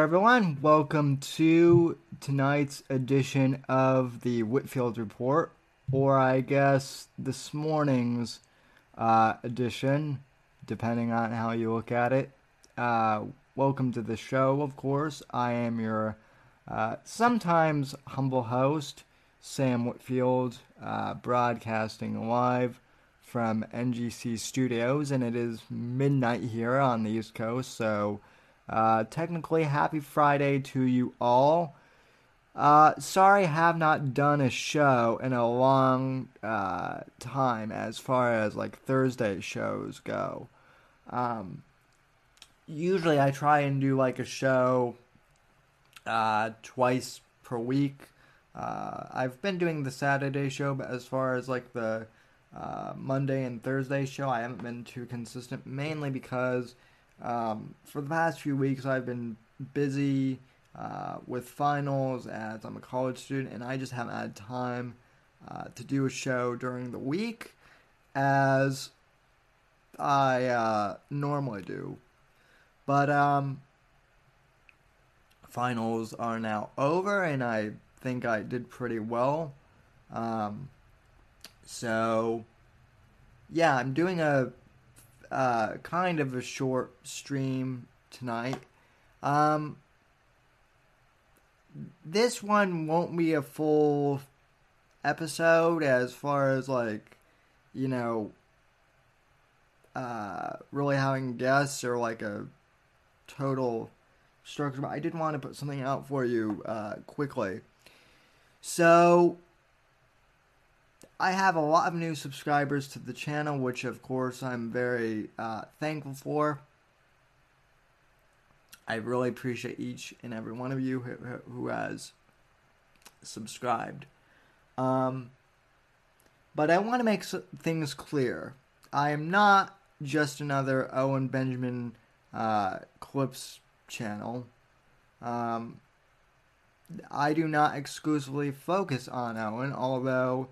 everyone. Welcome to tonight's edition of the Whitfield Report, or I guess this morning's uh, edition, depending on how you look at it. Uh, welcome to the show, of course. I am your uh, sometimes humble host, Sam Whitfield, uh, broadcasting live from NGC Studios, and it is midnight here on the East Coast, so uh, technically, happy Friday to you all. Uh, sorry, have not done a show in a long uh, time as far as like Thursday shows go. Um, usually, I try and do like a show uh, twice per week. Uh, I've been doing the Saturday show, but as far as like the uh, Monday and Thursday show, I haven't been too consistent, mainly because um, for the past few weeks, I've been busy uh, with finals as I'm a college student, and I just haven't had time uh, to do a show during the week as I uh, normally do. But um, finals are now over, and I think I did pretty well. Um, so, yeah, I'm doing a uh, kind of a short stream tonight. Um, this one won't be a full episode as far as like, you know, uh, really having guests or like a total structure. But I did want to put something out for you uh, quickly. So I have a lot of new subscribers to the channel, which of course I'm very uh, thankful for. I really appreciate each and every one of you who, has subscribed. Um, but I want to make things clear. I am not just another Owen Benjamin uh, clips channel. Um, I do not exclusively focus on Owen, although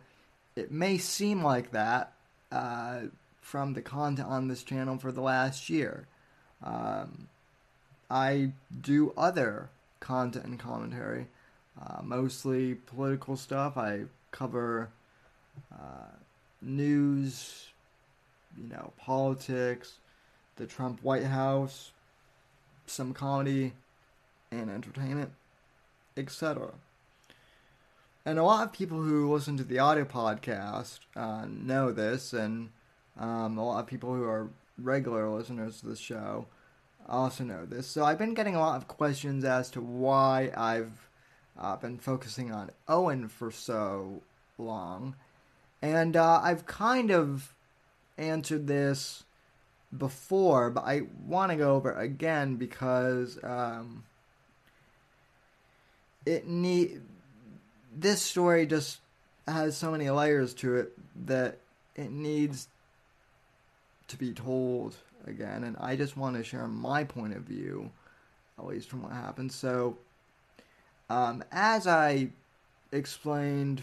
it may seem like that uh, from the content on this channel for the last year. Um, I do other content and commentary, uh, mostly political stuff. I cover uh, news, you know, politics, the Trump White House, some comedy and entertainment, etc. And a lot of people who listen to the audio podcast uh, know this, and um, a lot of people who are regular listeners to the show also know this. So I've been getting a lot of questions as to why I've uh, been focusing on Owen for so long. And uh, I've kind of answered this before, but I want to go over again because um, it need this story just has so many layers to it that it needs to be told again. And I just want to share my point of view, at least from what happened. So, um, as I explained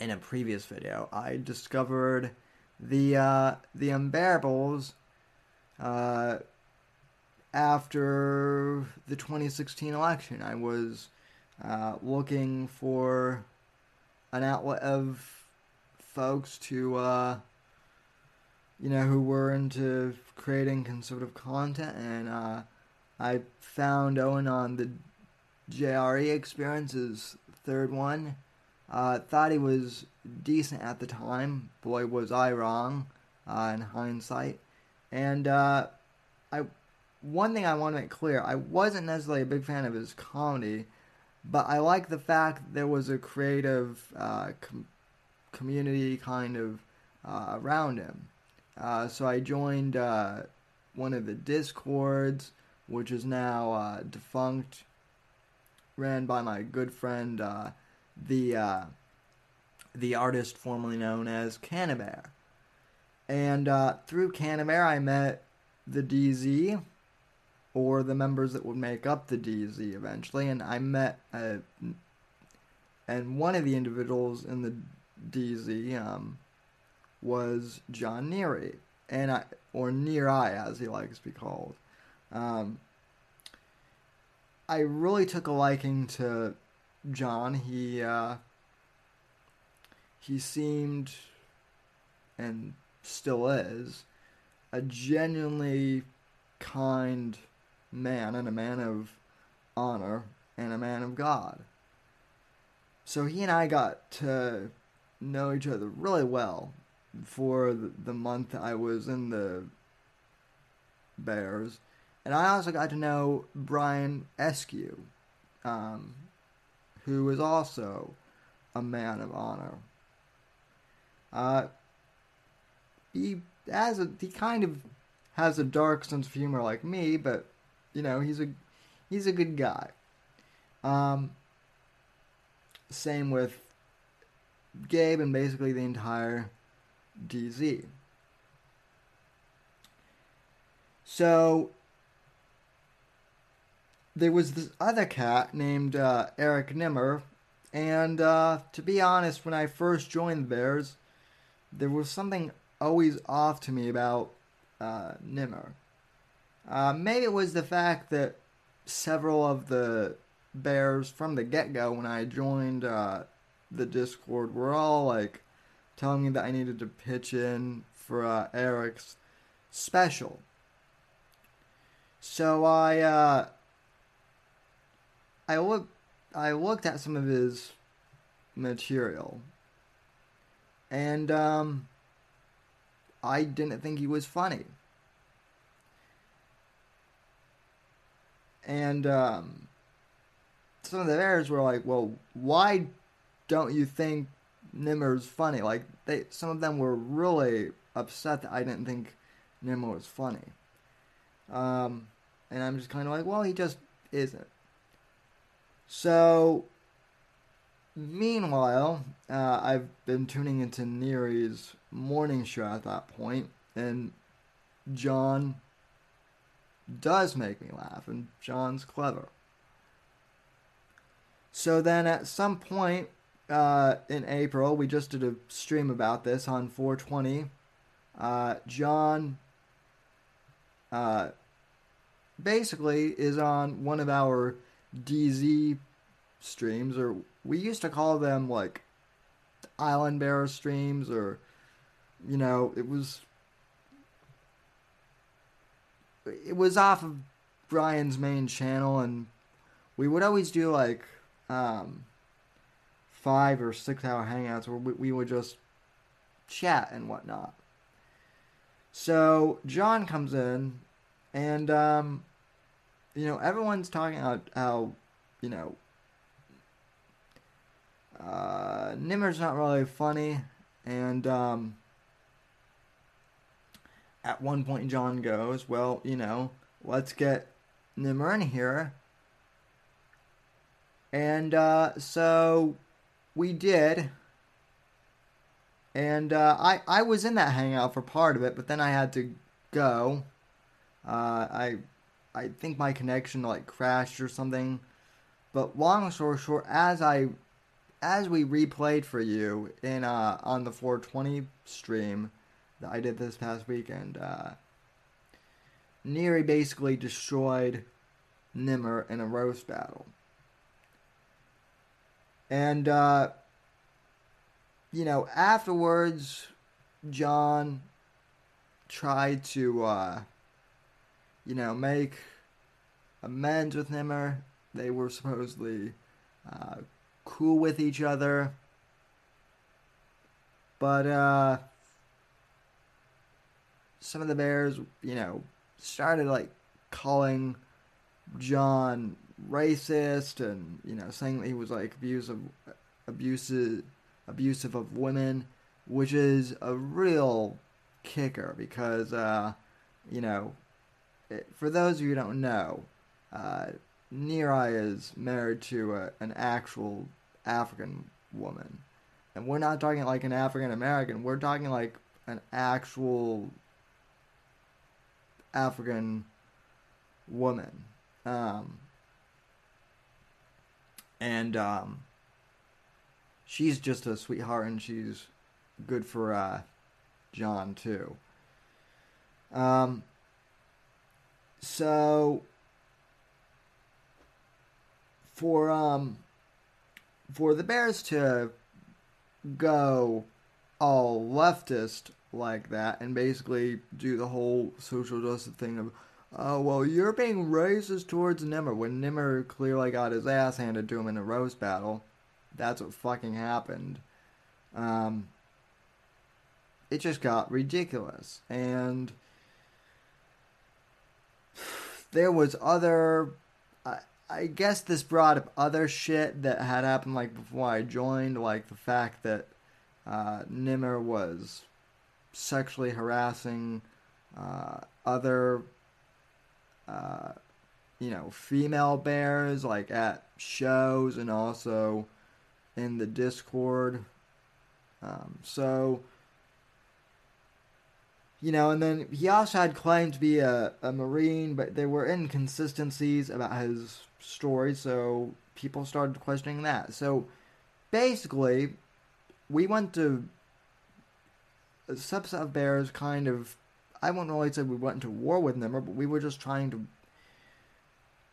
in a previous video, I discovered the uh, the unbearables uh, after the 2016 election. I was uh, looking for an outlet of folks to, uh, you know, who were into creating conservative content, and uh, I found Owen on the JRE Experience's third one. Uh, thought he was decent at the time. Boy, was I wrong uh, in hindsight. And uh, I, one thing I want to make clear: I wasn't necessarily a big fan of his comedy but I like the fact there was a creative uh, com- community kind of uh, around him. Uh, so I joined uh, one of the discords, which is now uh, defunct, ran by my good friend, uh, the the artist formerly known as Canabear. And through Canabear, I met the DZ, or the members that would make up the DZ eventually. And I met, uh, and one of the individuals in the DZ um, was John Neary, and I, or Near Eye as he likes to be called. Um, I really took a liking to John. He uh, he seemed and still is a genuinely kind man and a man of honor and a man of God. So he and I got to know each other really well for the month I was in the Bears. And I also got to know Brian Eskew, um, who was also a man of honor. Uh, he has a he kind of has a dark sense of humor like me, but you know he's a he's a good guy. Um, same with Gabe and basically the entire DZ. So there was this other cat named uh, Eric Nimmer, and uh, to be honest, when I first joined the Bears, there was something always off to me about uh, Nimmer. Uh, maybe it was the fact that several of the Bears from the get go when I joined uh, the Discord were all like telling me that I needed to pitch in for uh, Eric's special. So I uh, I looked I looked at some of his material, and um, I didn't think he was funny. And um, some of the Bears were like, "Well, why don't you think Nimmer's funny?" Like they, some of them were really upset that I didn't think Nimmer was funny. Um, and I'm just kind of like, "Well, he just isn't." So, meanwhile, uh, I've been tuning into Neary's morning show at that point, and John does make me laugh, and John's clever. So then at some point uh, in April, we just did a stream about this on 420. Uh, John uh, basically is on one of our DZ streams, or we used to call them like Island Bear streams, or you know, it was it was off of Brian's main channel, and we would always do like um, five or six hour hangouts where we, we would just chat and whatnot. So John comes in, and um, you know everyone's talking about how you know uh, Nimmer's not really funny, and um, at one point John goes, "Well, you know, let's get Nimmer here." And uh, so we did. And uh, I, I was in that hangout for part of it, but then I had to go. Uh, I I think my connection like crashed or something. But long story short, as I as we replayed for you in uh, on the 420 stream that I did this past weekend, uh, Neary basically destroyed Nimmer in a roast battle. And, uh, you know, afterwards, John tried to, uh, you know, make amends with Nimmer. They were supposedly uh, cool with each other. But, uh, some of the Bears, you know, started like calling John racist and you know saying that he was like abusive abusive abusive of women which is a real kicker because uh, you know it, for those of you who don't know uh, Neary is married to a, an actual African woman. And we're not talking like an African American we're talking like an actual African woman um, and um, she's just a sweetheart, and she's good for uh, John too. Um, so for um for the Bears to go all leftist like that and basically do the whole social justice thing of oh well you're being racist towards Nimmer when Nimmer clearly got his ass handed to him in a roast battle. That's what fucking happened. Um it just got ridiculous and there was other I, guess this brought up other shit that had happened like before I joined like the fact that uh, Nimmer was sexually harassing uh, other uh, you know female bears like at shows and also in the discord um, so you know, and then he also had claimed to be a, a Marine, but there were inconsistencies about his story, so people started questioning that. So basically, we went to a subset of bears kind of I won't really say we went into war with Nimmer, but we were just trying to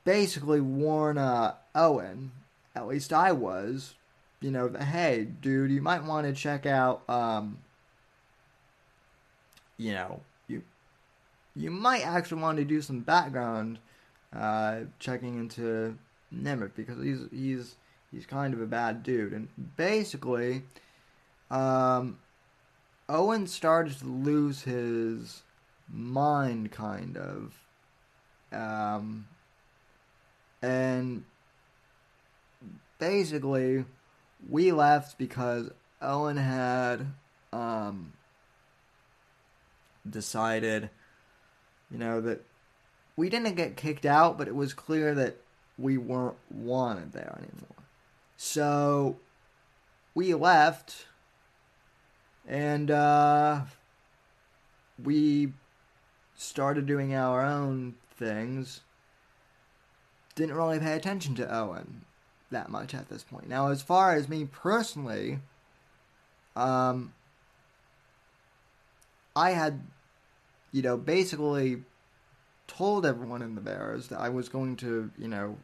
basically warn uh, Owen, at least I was, you know, that hey, dude, you might want to check out um, you know, you you might actually want to do some background uh, checking into Nimmer because he's he's he's kind of a bad dude, and basically, um, Owen started to lose his mind, kind of, um, and basically, we left because Owen had um, decided, you know, that we didn't get kicked out, but it was clear that we weren't wanted there anymore. So we left and uh, we started doing our own things. Didn't really pay attention to Owen that much at this point. Now, as far as me personally, um, I had, you know, basically told everyone in the Bears that I was going to, you know,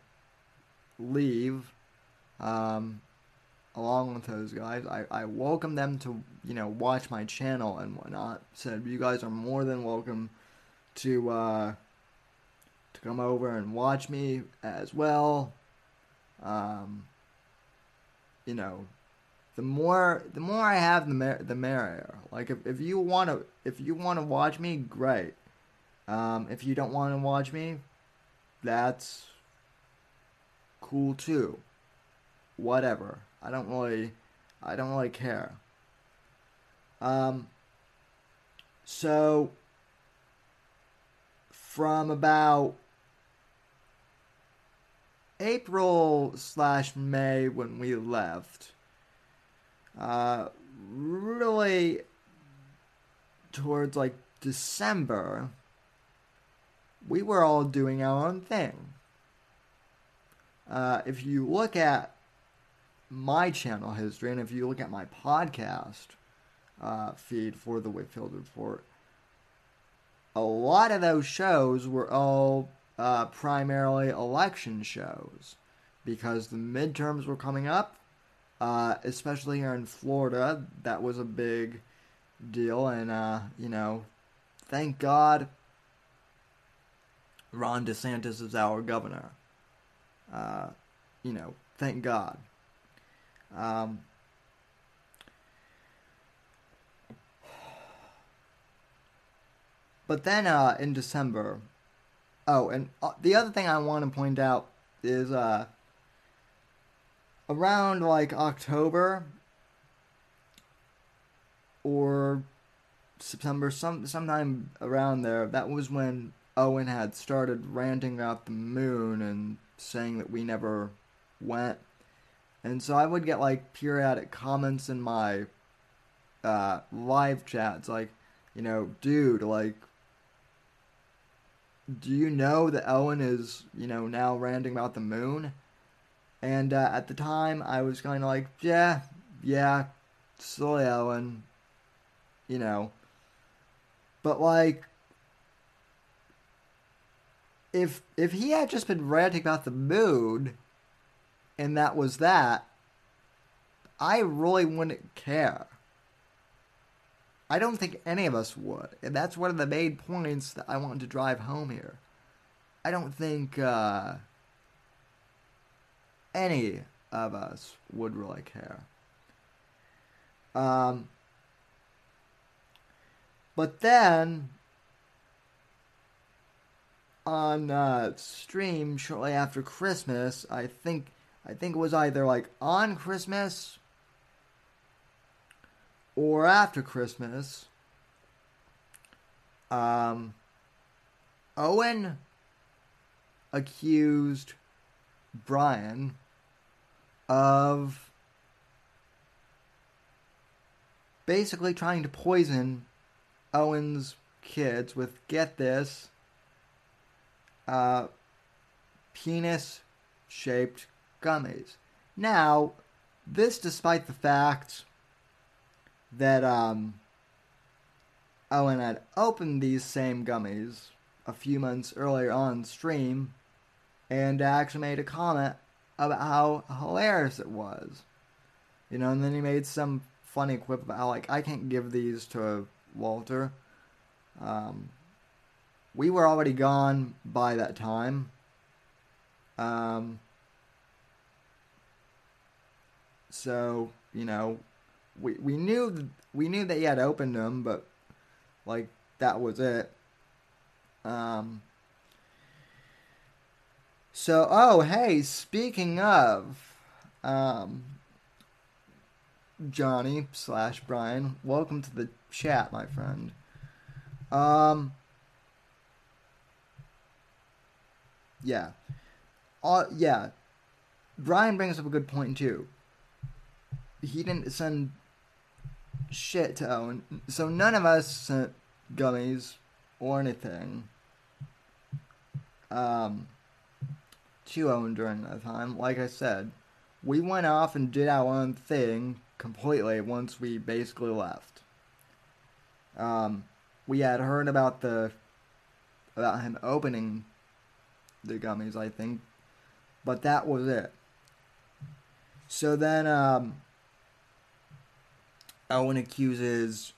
leave um, along with those guys. I, I welcomed them to, you know, watch my channel and whatnot. Said, you guys are more than welcome to, uh, to come over and watch me as well. Um, you know, the more the more I have, the mer- the merrier. Like if, if you want to if you want to watch me, great. Um, if you don't want to watch me, that's cool too. Whatever. I don't really I don't really care. Um so from about April slash May when we left, uh, really towards like December, we were all doing our own thing. Uh, if you look at my channel history and if you look at my podcast uh, feed for the Whitfield Report, a lot of those shows were all uh, primarily election shows because the midterms were coming up uh, especially here in Florida. That was a big deal, and uh, you know, thank God Ron DeSantis is our governor. Uh, you know, thank God. Um, but then uh, in December, oh, and uh, the other thing I want to point out is uh, around like October or September, some sometime around there. That was when Owen had started ranting about the moon and saying that we never went. And so I would get like periodic comments in my uh, live chats, like, you know, dude, like, do you know that Owen is, you know, now ranting about the moon? And uh, at the time, I was kind of like, yeah, yeah, silly Owen, you know. But like, if if he had just been ranting about the mood, and that was that, I really wouldn't care. I don't think any of us would. And that's one of the main points that I want to drive home here. I don't think uh, any of us would really care. Um, but then on uh, stream shortly after Christmas, I think I think it was either like on Christmas or after Christmas. Um, Owen accused Brian of basically trying to poison Owen's kids with get this uh, penis shaped gummies. Now, this despite the fact that um, Owen had opened these same gummies a few months earlier on stream and actually made a comment about how hilarious it was. You know, and then he made some funny quip about how, like, I can't give these to Walter. Um, we were already gone by that time. Um, so, you know, we, we knew we knew that he had opened them, but like that was it. Um, so, oh, hey, speaking of, um, Johnny slash Brian, welcome to the chat, my friend. Um, yeah. Uh, yeah. Brian brings up a good point, too. He didn't send shit to Owen, so none of us sent gummies or anything. Um, to Owen during that time. Like I said, we went off and did our own thing completely once we basically left. Um, we had heard about the about him opening the gummies, I think, but that was it. So then, um, Owen accuses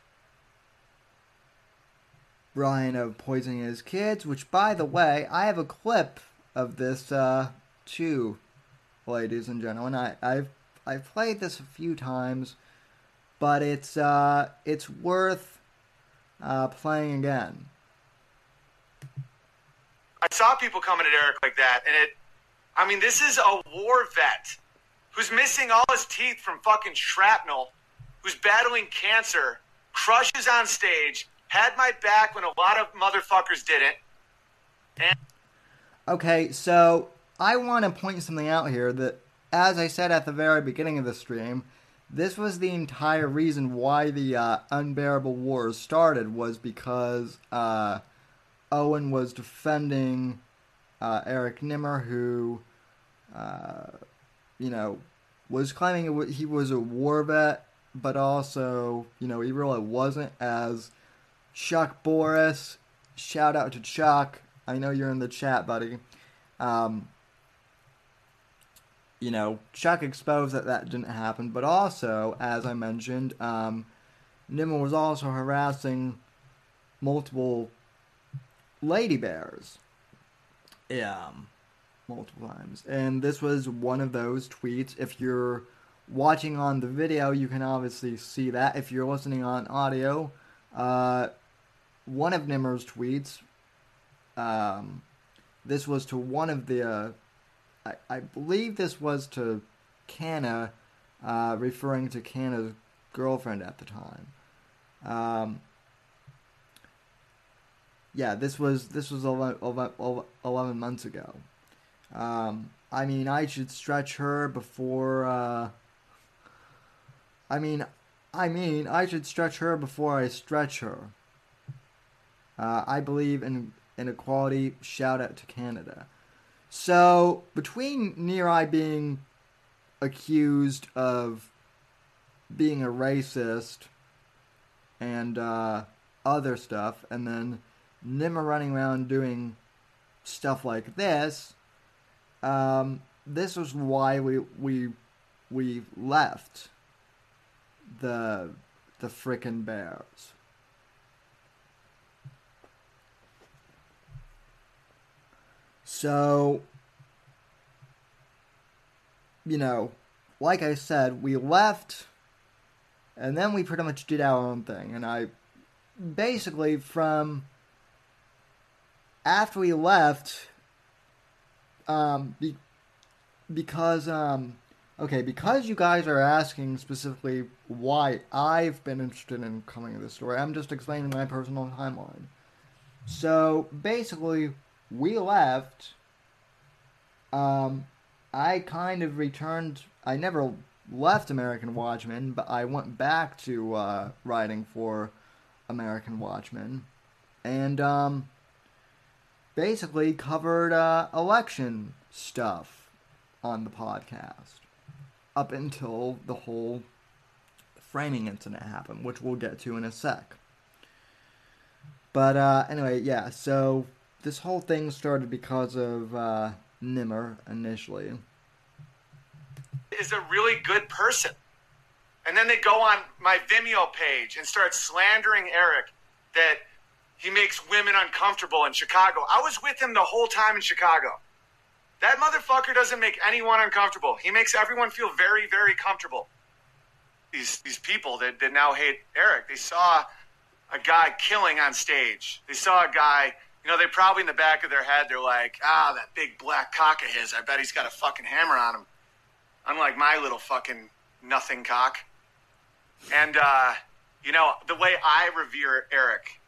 Brian of poisoning his kids, which, by the way, I have a clip of this uh, too, ladies and gentlemen. I, I've I've played this a few times, but it's uh, it's worth uh, playing again. I saw people coming at Eric like that, and it. I mean, this is a war vet who's missing all his teeth from fucking shrapnel, who's battling cancer, crushes on stage, had my back when a lot of motherfuckers didn't, and Okay, so I want to point something out here that, as I said at the very beginning of the stream, this was the entire reason why the uh, unbearable wars started was because uh, Owen was defending uh, Eric Nimmer, who, uh, you know, was claiming he was a war vet, but also, you know, he really wasn't. As Chuck Boris, shout out to Chuck, I know you're in the chat, buddy. Um, you know, Chuck exposed that that didn't happen, but also, as I mentioned, um, Nimmer was also harassing multiple lady bears. Yeah, um, multiple times. And this was one of those tweets. If you're watching on the video, you can obviously see that. If you're listening on audio, uh, one of Nimmer's tweets um, this was to one of the, uh, I, I, believe this was to Canna, uh, referring to Canna's girlfriend at the time. Um, yeah, this was this was 11, 11 months ago. Um, I mean, I should stretch her before. I mean, I mean, I should stretch her before I stretch her. Uh, I believe in inequality. Shout out to Canada. So between near, Neary being accused of being a racist and uh, other stuff, and then Nimmer running around doing stuff like this, um, this was why we we we left the the frickin' Bears. So, you know, like I said, we left and then we pretty much did our own thing. And I basically, from after we left, um, be, because, um, okay, because you guys are asking specifically why I've been interested in coming to this story, I'm just explaining my personal timeline. So basically, we left. Um, I kind of returned. I never left American Watchmen, but I went back to uh, writing for American Watchmen, and um, basically covered uh, election stuff on the podcast up until the whole framing incident happened, which we'll get to in a sec. But uh, anyway, yeah. So this whole thing started because of uh, Nimmer initially. Is a really good person. And then they go on my Vimeo page and start slandering Eric that he makes women uncomfortable in Chicago. I was with him the whole time in Chicago. That motherfucker doesn't make anyone uncomfortable. He makes everyone feel very, very comfortable. These these people that, that now hate Eric, they saw a guy killing on stage. They saw a guy you know, they probably in the back of their head, they're like, ah, that big black cock of his, I bet he's got a fucking hammer on him. Unlike my little fucking nothing cock. And, uh, you know, the way I revere Eric,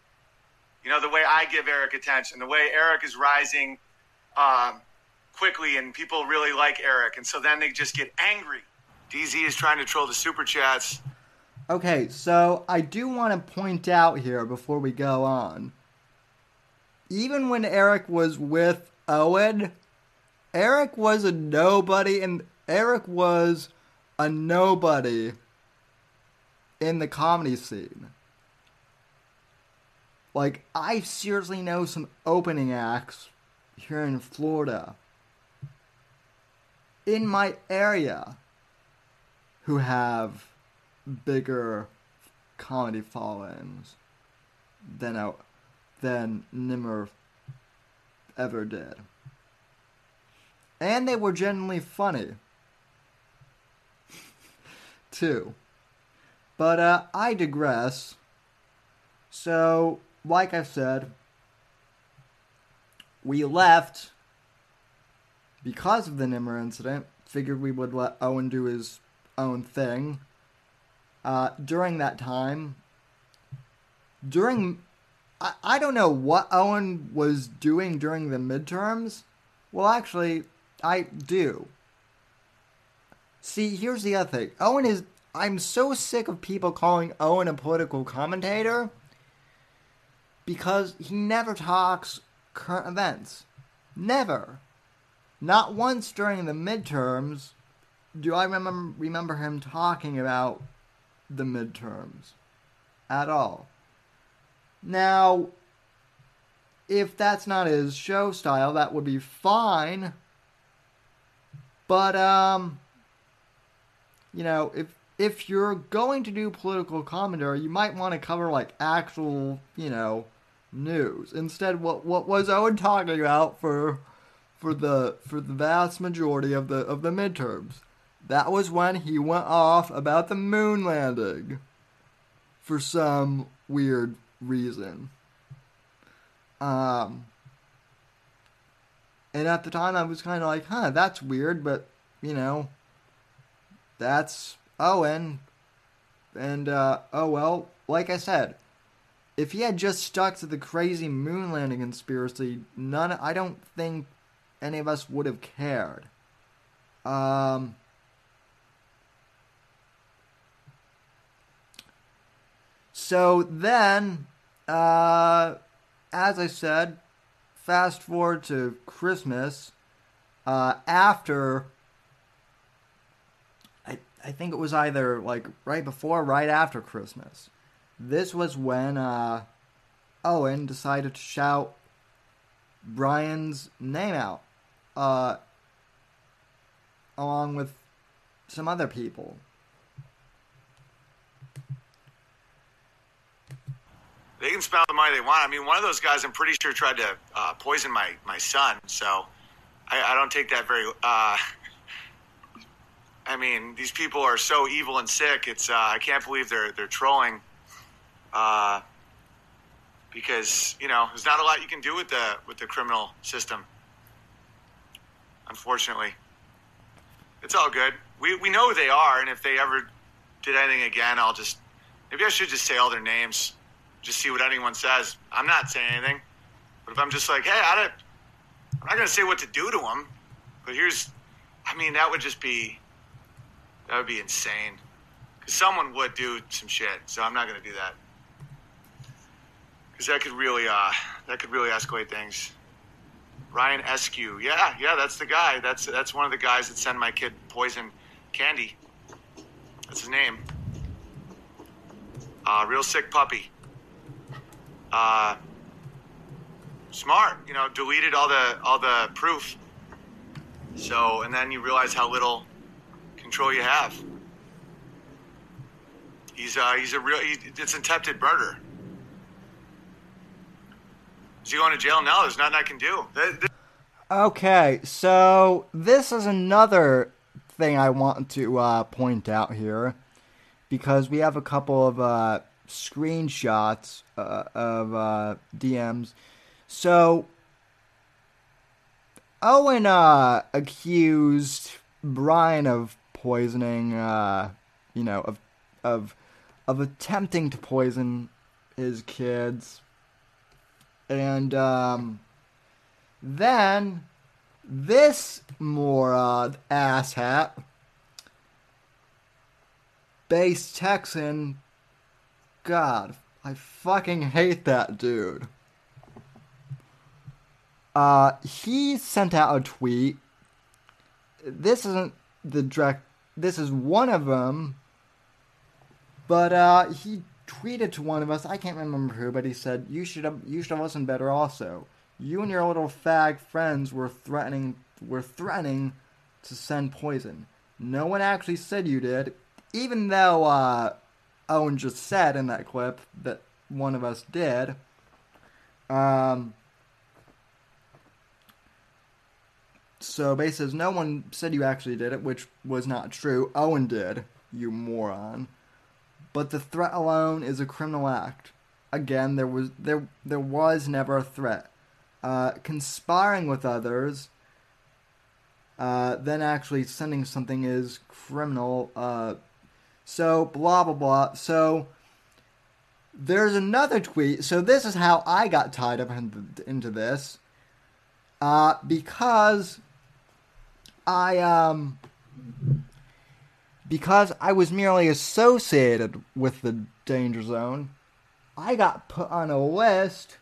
you know, the way I give Eric attention, the way Eric is rising um, quickly and people really like Eric. And so then they just get angry. DZ is trying to troll the super chats. Okay, so I do want to point out here before we go on even when Eric was with Owen, Eric was a nobody, and Eric was a nobody in the comedy scene. Like, I seriously know some opening acts here in Florida, in my area, who have bigger comedy followings than I, than Nimmer ever did. And they were genuinely funny. Too. But uh, I digress. So, like I said, we left because of the Nimmer incident. Figured we would let Owen do his own thing. Uh, during that time, during I, I don't know what Owen was doing during the midterms. Well, actually, I do. See, here's the other thing. Owen is. I'm so sick of people calling Owen a political commentator because he never talks current events. Never. Not once during the midterms do I remember remember him talking about the midterms at all. Now, if that's not his show style, that would be fine. But um you know, if if you're going to do political commentary, you might want to cover like actual, you know, news. Instead what what was Owen talking about for for the for the vast majority of the of the midterms? That was when he went off about the moon landing for some weird reason. Um, and at the time, I was kind of like, huh, that's weird, but, you know, that's Owen. And, uh, oh well, like I said, if he had just stuck to the crazy moon landing conspiracy, none, I don't think any of us would have cared. Um, so then uh, as I said, fast forward to Christmas. Uh, after, I I think it was either like right before, or right after Christmas. This was when uh, Owen decided to shout Brian's name out. Uh, along with some other people. They can spend the money they want. I mean, one of those guys, I'm pretty sure, tried to uh, poison my, my son. So I, I don't take that very. Uh, I mean, these people are so evil and sick. It's uh, I can't believe they're they're trolling. Uh, because you know, there's not a lot you can do with the with the criminal system. Unfortunately, it's all good. We we know who they are, and if they ever did anything again, I'll just maybe I should just say all their names, just see what anyone says. I'm not saying anything, but if I'm just like, hey, I I'm not gonna say what to do to them, but here's, I mean, that would just be, that would be insane. Because someone would do some shit, so I'm not gonna do that. Because that could really, uh, that could really escalate things. Ryan Eskew, yeah, yeah, that's the guy. That's that's one of the guys that send my kid poison candy. That's his name. Uh, real sick puppy. Uh, smart, you know, deleted all the all the proof. So, and then you realize how little control you have. He's uh, he's a real he, it's attempted murder. Is he going to jail? No, there's nothing I can do. Okay, so this is another thing I want to uh, point out here because we have a couple of uh, screenshots uh, of uh, DMs. So Owen uh, accused Brian of poisoning, uh, you know, of of of attempting to poison his kids, and um, then this moron asshat, base Texan, God, I fucking hate that dude. Uh, he sent out a tweet. This isn't the direct. This is one of them. But uh, he tweeted to one of us. I can't remember who, but he said you should have you should have listened better. Also, you and your little fag friends were threatening were threatening to send poison. No one actually said you did, even though uh, Owen just said in that clip that one of us did. Um. So Bay says no one said you actually did it, which was not true. Owen did, you moron. But the threat alone is a criminal act. Again, there was there there was never a threat. Uh, conspiring with others, uh, then actually sending something is criminal. Uh, so blah blah blah. So there's another tweet. So this is how I got tied up into, this. Uh, because I um because I was merely associated with the danger zone, I got put on a list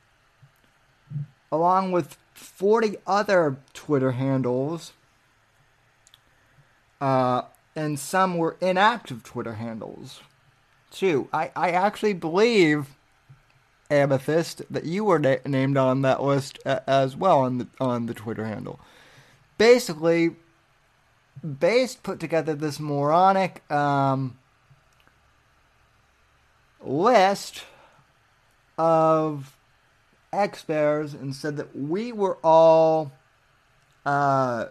along with 40 other Twitter handles. Uh, and some were inactive Twitter handles too. I, I actually believe Amethyst that you were na- named on that list a- as well on the on the Twitter handle. Basically, Based put together this moronic um, list of experts and said that we were all uh,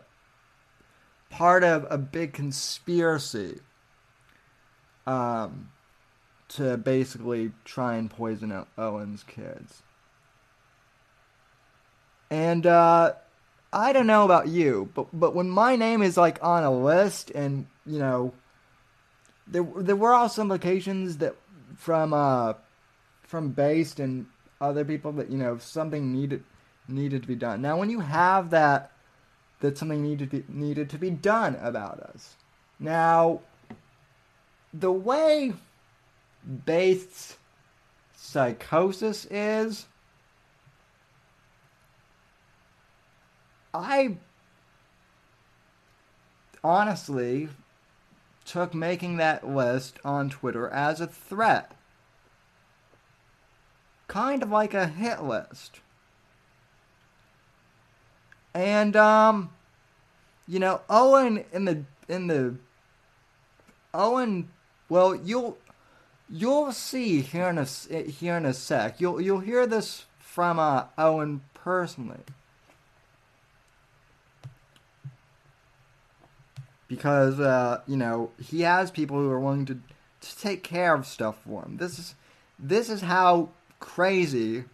part of a big conspiracy um, to basically try and poison Owen's kids. And uh, I don't know about you, but but when my name is like on a list, and you know, there there were also implications that from uh from based and other people that you know something needed needed to be done. Now, when you have that that something needed to be, needed to be done about us. Now, the way based psychosis is I honestly took making that list on Twitter as a threat. Kind of like a hit list. And, um, you know, Owen in the in the Owen. Well, you'll you'll see here in a here in a sec. You'll you'll hear this from uh, Owen personally. Because uh, you know he has people who are willing to, to take care of stuff for him. This is this is how crazy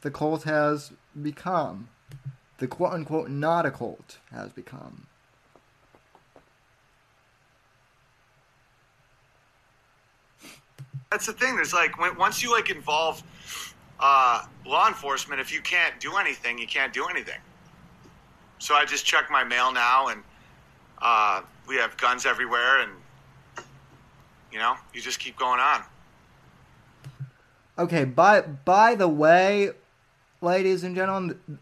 the cult has become. The quote unquote not a cult has become. That's the thing. There's like when, once you like involve uh, law enforcement, if you can't do anything, you can't do anything. So I just check my mail now, and uh, we have guns everywhere, and you know, you just keep going on. Okay, by by the way, ladies and gentlemen,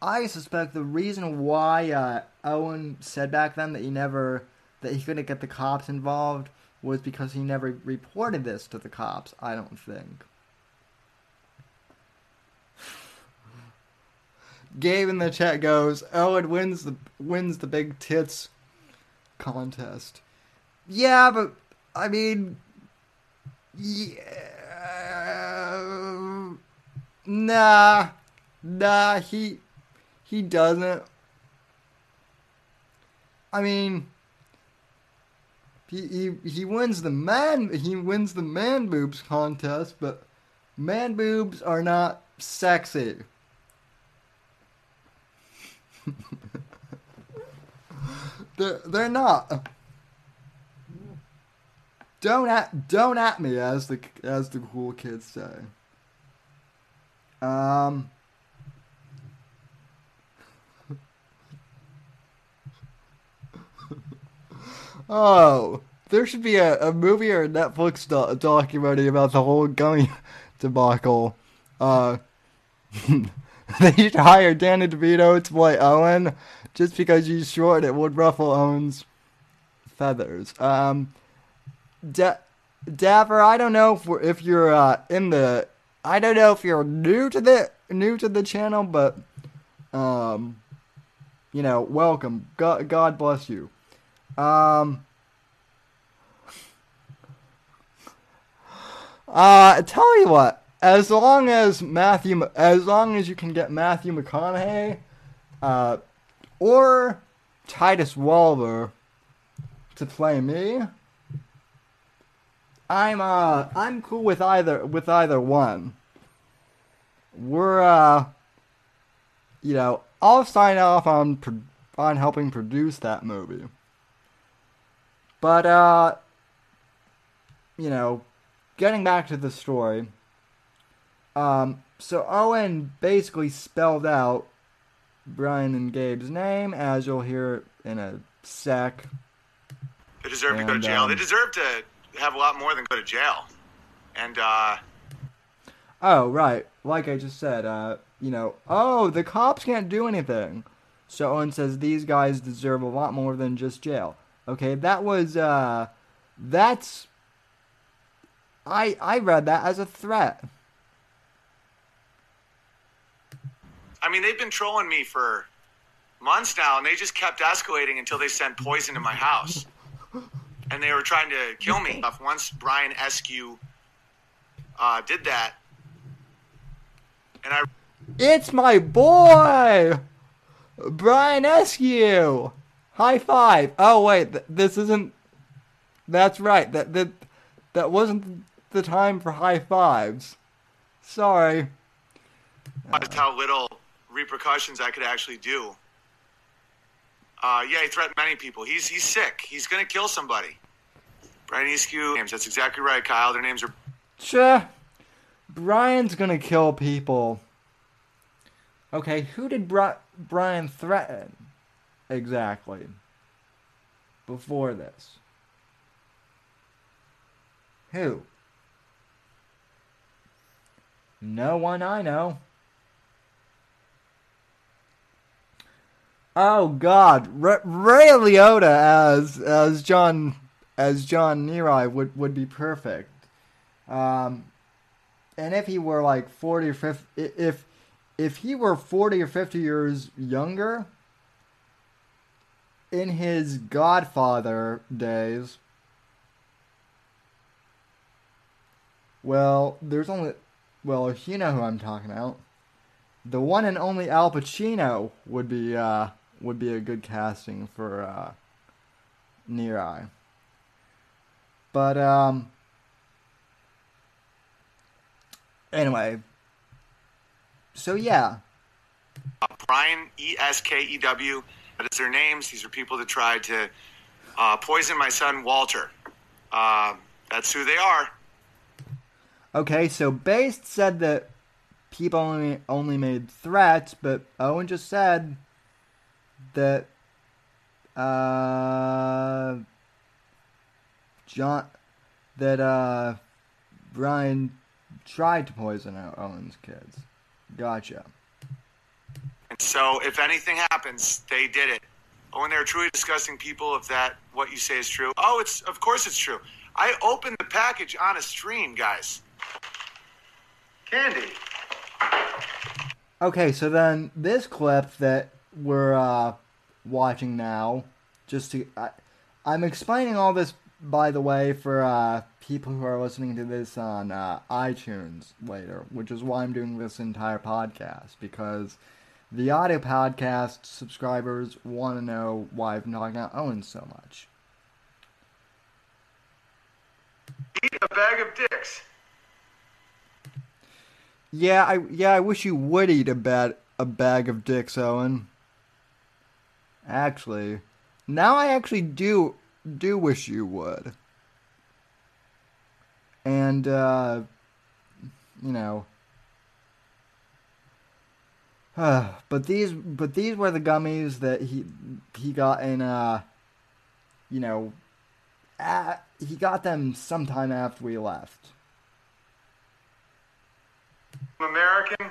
I suspect the reason why uh, Owen said back then that he never that he couldn't get the cops involved was because he never reported this to the cops. I don't think. Gabe in the chat goes, Owen wins the wins the big tits contest. Yeah, but I mean, yeah nah, nah, he he doesn't. I mean, he he he wins the man he wins the man boobs contest, but man boobs are not sexy. they're they're not. Don't at don't at me as the as the cool kids say. Um. oh, there should be a, a movie or a Netflix do- documentary about the whole gummy debacle. Uh, they should hire Danny DeVito to play Owen just because he's short. It would ruffle Owen's feathers. Um, da- Dapper, I don't know if, if you're uh, in the I don't know if you're new to the new to the channel, but um, you know, welcome. God, God bless you. Um, uh, tell you what. As long as Matthew, as long as you can get Matthew McConaughey, uh, or Titus Welliver to play me, I'm uh I'm cool with either with either one. We're uh you know, I'll sign off on on helping produce that movie. But uh you know, getting back to the story. Um so Owen basically spelled out Brian and Gabe's name as you'll hear in a sec. They deserve and, to go to jail. Um, they deserve to have a lot more than go to jail. And uh Oh, right. Like I just said, uh, you know, oh, the cops can't do anything. So Owen says these guys deserve a lot more than just jail. Okay, that was uh that's I I read that as a threat. I mean, they've been trolling me for months now, and they just kept escalating until they sent poison to my house and they were trying to kill me. Once Brian Eskew uh, did that, and I. It's my boy, Brian Eskew. High five. Oh wait, th- this isn't. That's right. That that that wasn't the time for high fives. Sorry. That's how little repercussions I could actually do. Uh, yeah, he threatened many people. He's he's sick. He's gonna kill somebody. Brian Eskew names. That's exactly right, Kyle. Their names are. Sure. Brian's gonna kill people. Okay, who did Bri- Brian threaten exactly before this? Who? No one I know. Oh God, Ray, Liotta as as John as John Neary would would be perfect. Um, and if he were like forty or fifty, if if he were forty or fifty years younger, in his Godfather days, well, there's only, well, you know who I'm talking about. The one and only Al Pacino would be uh, would be a good casting for uh, Eye. But um, anyway, so yeah, uh, Brian E S K E W. That is their names. These are people that tried to uh, poison my son Walter. Uh, that's who they are. Okay, so Based said that people only only made threats, but Owen just said that uh, John that uh, Brian tried to poison Owen's kids. Gotcha. And so, if anything happens, they did it. Oh, and they're truly disgusting people. If that what you say is true, oh, it's of course it's true. I opened the package on a stream, guys. Candy. Okay, so then this clip that we're uh, watching now, just to, I, I'm explaining all this by the way for uh, people who are listening to this on uh, iTunes later, which is why I'm doing this entire podcast because the audio podcast subscribers want to know why I've not got Owen so much. Eat a bag of dicks. Yeah, I yeah, I wish you would eat a bag a bag of dicks, Owen. Actually, now I actually do do wish you would. And uh you know, uh, but these but these were the gummies that he he got in uh you know, at, he got them sometime after we left. American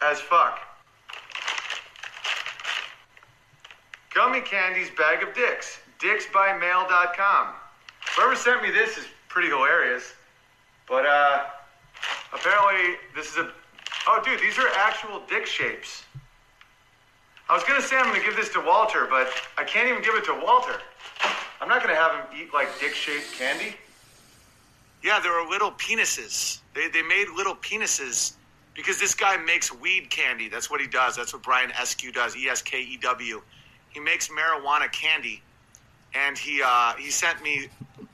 as fuck. Gummy Candies Bag of Dicks. Dicksbymail.com. Whoever sent me this is pretty hilarious. But uh, apparently this is a. Oh, dude, these are actual dick shapes. I was gonna say I'm gonna give this to Walter, but I can't even give it to Walter. I'm not gonna have him eat like dick-shaped candy. Yeah, there are little penises. They, they made little penises because this guy makes weed candy. That's what he does. That's what Brian Eskew does. E S K E W. He makes marijuana candy, and he uh, he sent me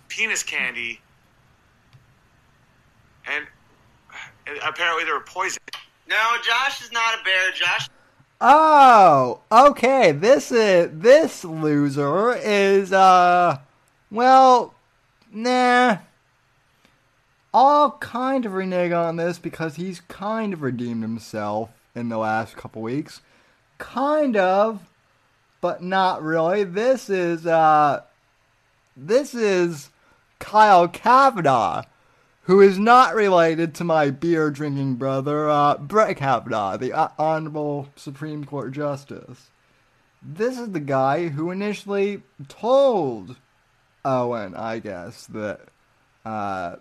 penis candy, and, and apparently they were poison. No, Josh is not a bear. Josh. Oh, okay. This is this loser is uh, well, nah. I'll kind of renege on this because he's kind of redeemed himself in the last couple weeks. Kind of, but not really. This is, uh, this is Kyle Kavanaugh, who is not related to my beer drinking brother, uh, Brett Kavanaugh, the Honorable Supreme Court Justice. This is the guy who initially told Owen, I guess, that, uh,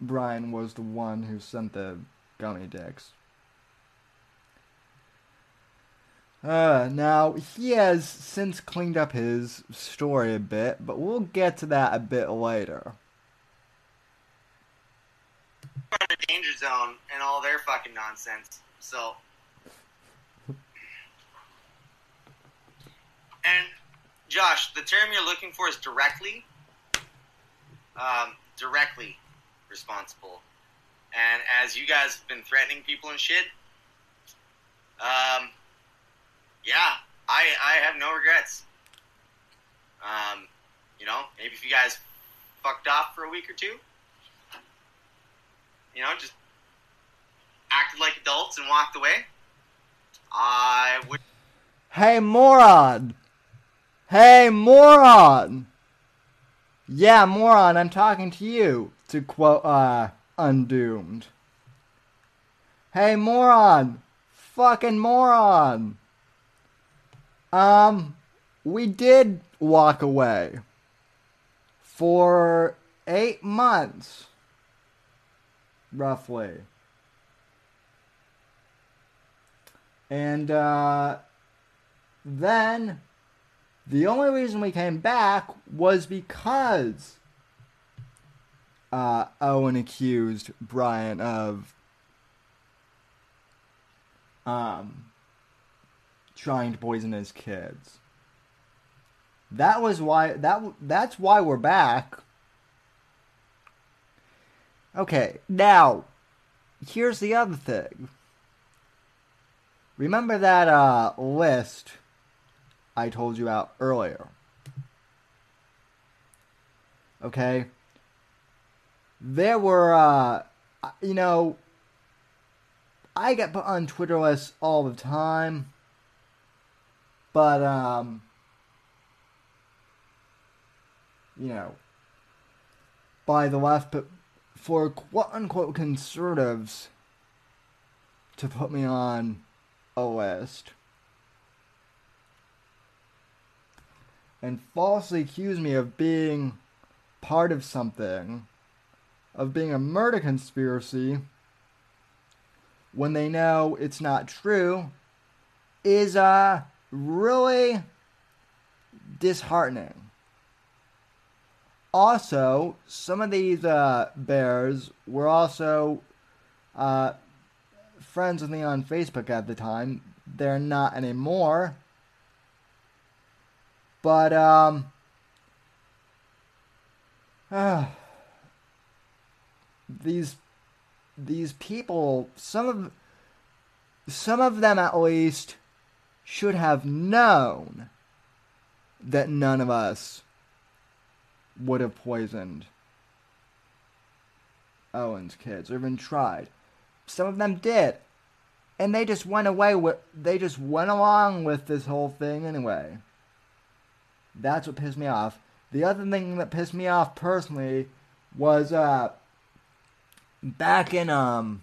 Brian was the one who sent the gummy dicks. Uh, now, he has since cleaned up his story a bit, but we'll get to that a bit later. Danger zone and all their fucking nonsense. So. And, Josh, the term you're looking for is directly. Um, directly responsible. And as you guys have been threatening people and shit, um, yeah, I I have no regrets. Um, you know, maybe if you guys fucked off for a week or two, you know, just acted like adults and walked away, I would. Hey, moron! Hey, moron! Yeah, moron, I'm talking to you to quote uh Undoomed. Hey moron! Fucking moron! Um we did walk away for eight months roughly. And uh then The only reason we came back was because uh, Owen accused Brian of um, trying to poison his kids. That was why that that's why we're back. Okay, now here's the other thing. Remember that uh, list I told you about earlier? Okay. There were, uh, you know, I get put on Twitter lists all the time, but, um, you know, by the left, but for quote unquote conservatives to put me on a list and falsely accuse me of being part of something, of being a murder conspiracy, when they know it's not true, is uh, really disheartening. Also, some of these uh, bears were also uh, friends with me on Facebook at the time. They're not anymore. But, um, uh, these, these people, some of, some of them at least should have known that none of us would have poisoned Owen's kids or even tried. Some of them did. And they just went away with they just went along with this whole thing anyway. That's what pissed me off. The other thing that pissed me off personally was uh back in um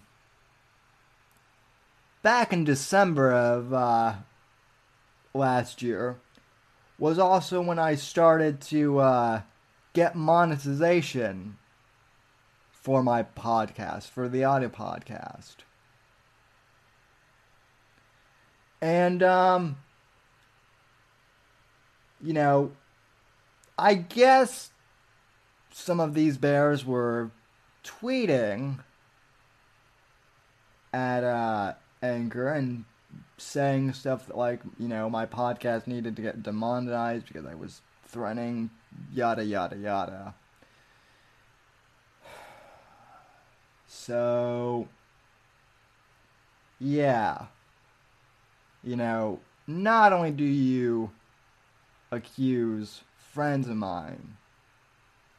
back in December of uh last year was also when I started to uh get monetization for my podcast, for the audio podcast. And, um, you know, I guess some of these bears were tweeting at uh, Anchor and saying stuff like, you know, my podcast needed to get demonetized because I was threatening yada yada yada. So, yeah. You know, not only do you accuse friends of mine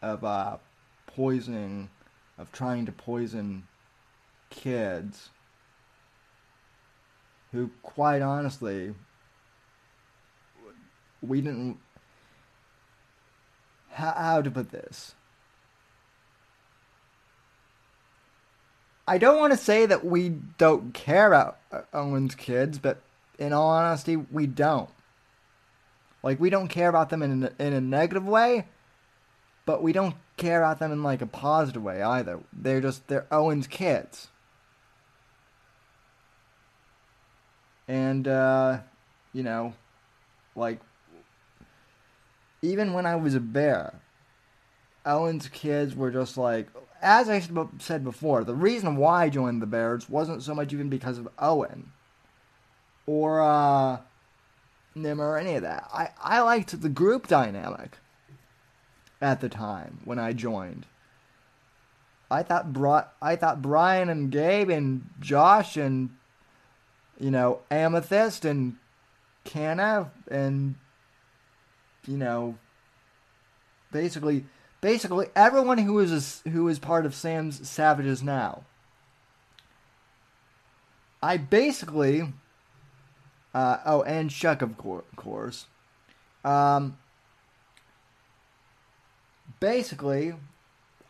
of uh, poisoning, of trying to poison kids, who, quite honestly, we didn't how, how to put this. I don't want to say that we don't care about Owen's kids, but in all honesty, we don't. Like we don't care about them in a, in a negative way, but we don't care about them in like a positive way either. They're just they're Owen's kids. And uh, you know, like even when I was a bear, Owen's kids were just like, as I said before, the reason why I joined the Bears wasn't so much even because of Owen or uh, Nim or any of that. I, I liked the group dynamic at the time when I joined. I thought Bri- I thought Brian and Gabe and Josh and you know Amethyst and Canna and you know, basically, basically everyone who is a, who is part of Sam's Savages now. I basically, uh, oh, and Chuck of course. Um, basically,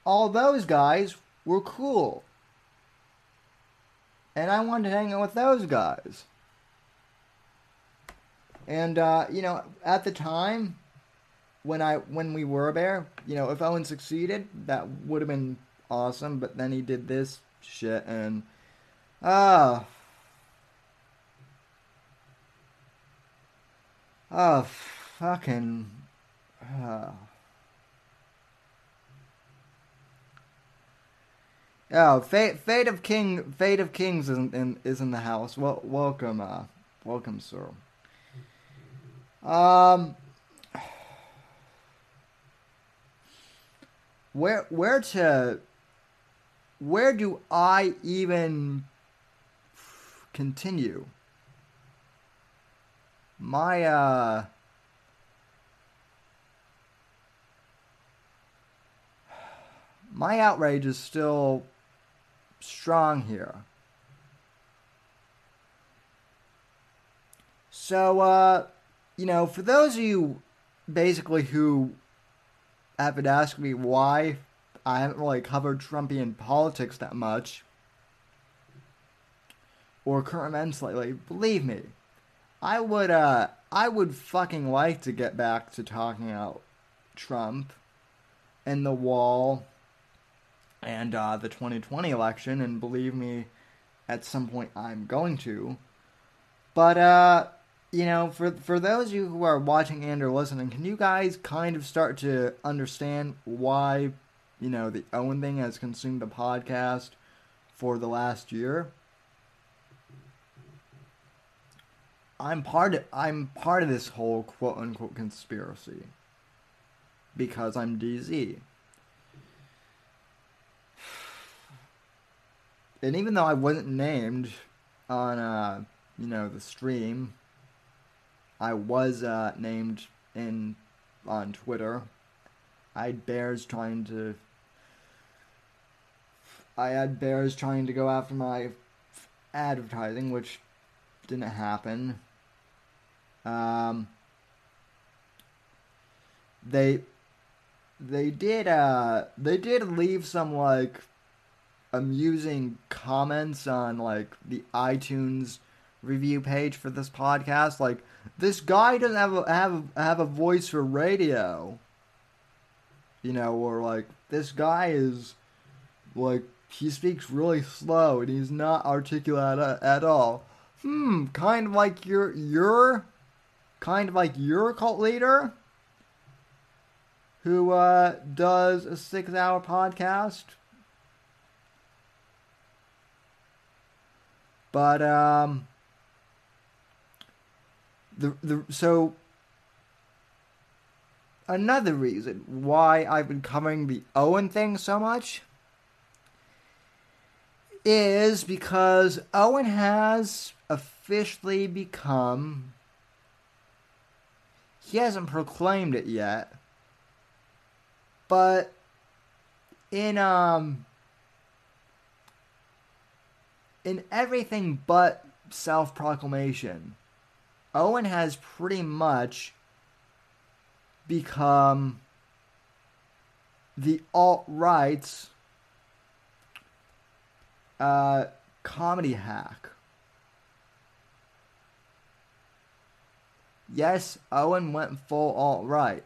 all those guys were cool. And I wanted to hang out with those guys. And, uh, you know, at the time, when I when we were there, you know, if Owen succeeded, that would have been awesome. But then he did this shit, and ah, uh, ah, fucking. Uh, oh, fate, fate of king, fate of kings is in, is in the house. Well, welcome, uh, welcome, sir. Um, where where to where do I even continue? My uh my outrage is still strong here. So uh you know, for those of you basically who have been asking me why I haven't really covered Trumpian politics that much or current events lately, believe me, I would uh I would fucking like to get back to talking about Trump and the wall and uh, the 2020 election, and believe me, at some point I'm going to. But uh, you know, for for those of you who are watching and or listening, can you guys kind of start to understand why, you know, the Owen thing has consumed the podcast for the last year? I'm part of I'm part of this whole quote unquote conspiracy because I'm DZ. And even though I wasn't named on uh, you know, the stream, I was uh, named in on Twitter. I had bears trying to I had bears trying to go after my advertising, which didn't happen. Um, they they did uh they did leave some like amusing comments on like the iTunes review page for this podcast. Like this guy doesn't have a, have a, have a voice for radio, you know, or like this guy is like he speaks really slow and he's not articulate at, at all. Hmm, kind of like your your kind of like your cult leader who uh, does a six hour podcast. But um the the so another reason why I've been covering the Owen thing so much is because Owen has officially become he hasn't proclaimed it yet. But in um in everything but self-proclamation, Owen has pretty much become the alt right's uh, comedy hack. Yes, Owen went full alt right.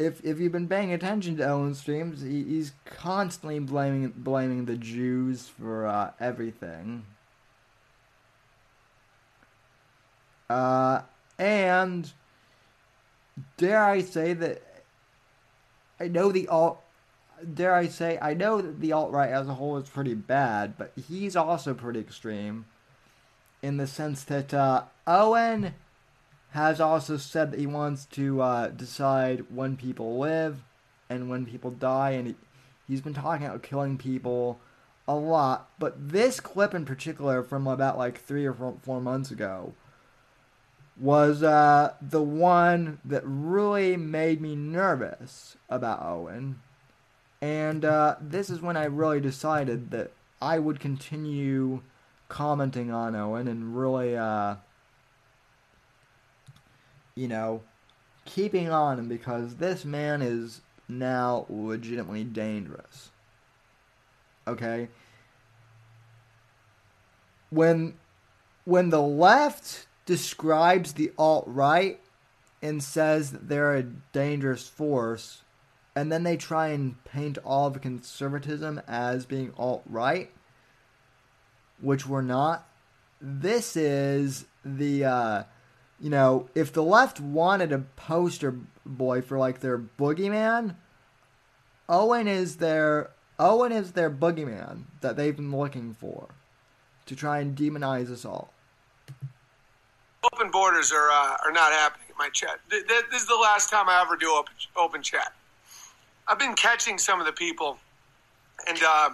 If if you've been paying attention to Owen's streams, he, he's constantly blaming blaming the Jews for uh, everything. Uh, and dare I say that I know the alt dare I say I know that the alt right as a whole is pretty bad, but he's also pretty extreme in the sense that uh, Owen has also said that he wants to uh, decide when people live and when people die, and he, he's been talking about killing people a lot. But this clip in particular, from about like three or four, four months ago, was uh, the one that really made me nervous about Owen. And uh, this is when I really decided that I would continue commenting on Owen and really, uh, you know, keeping on him because this man is now legitimately dangerous. Okay? When when the left describes the alt right and says that they're a dangerous force, and then they try and paint all of conservatism as being alt right, which we're not. This is the uh, you know, if the left wanted a poster boy for like their boogeyman, Owen is their Owen is their boogeyman that they've been looking for to try and demonize us all. Open borders are uh, are not happening in my chat. Th- th- this is the last time I ever do open open chat. I've been catching some of the people, and uh,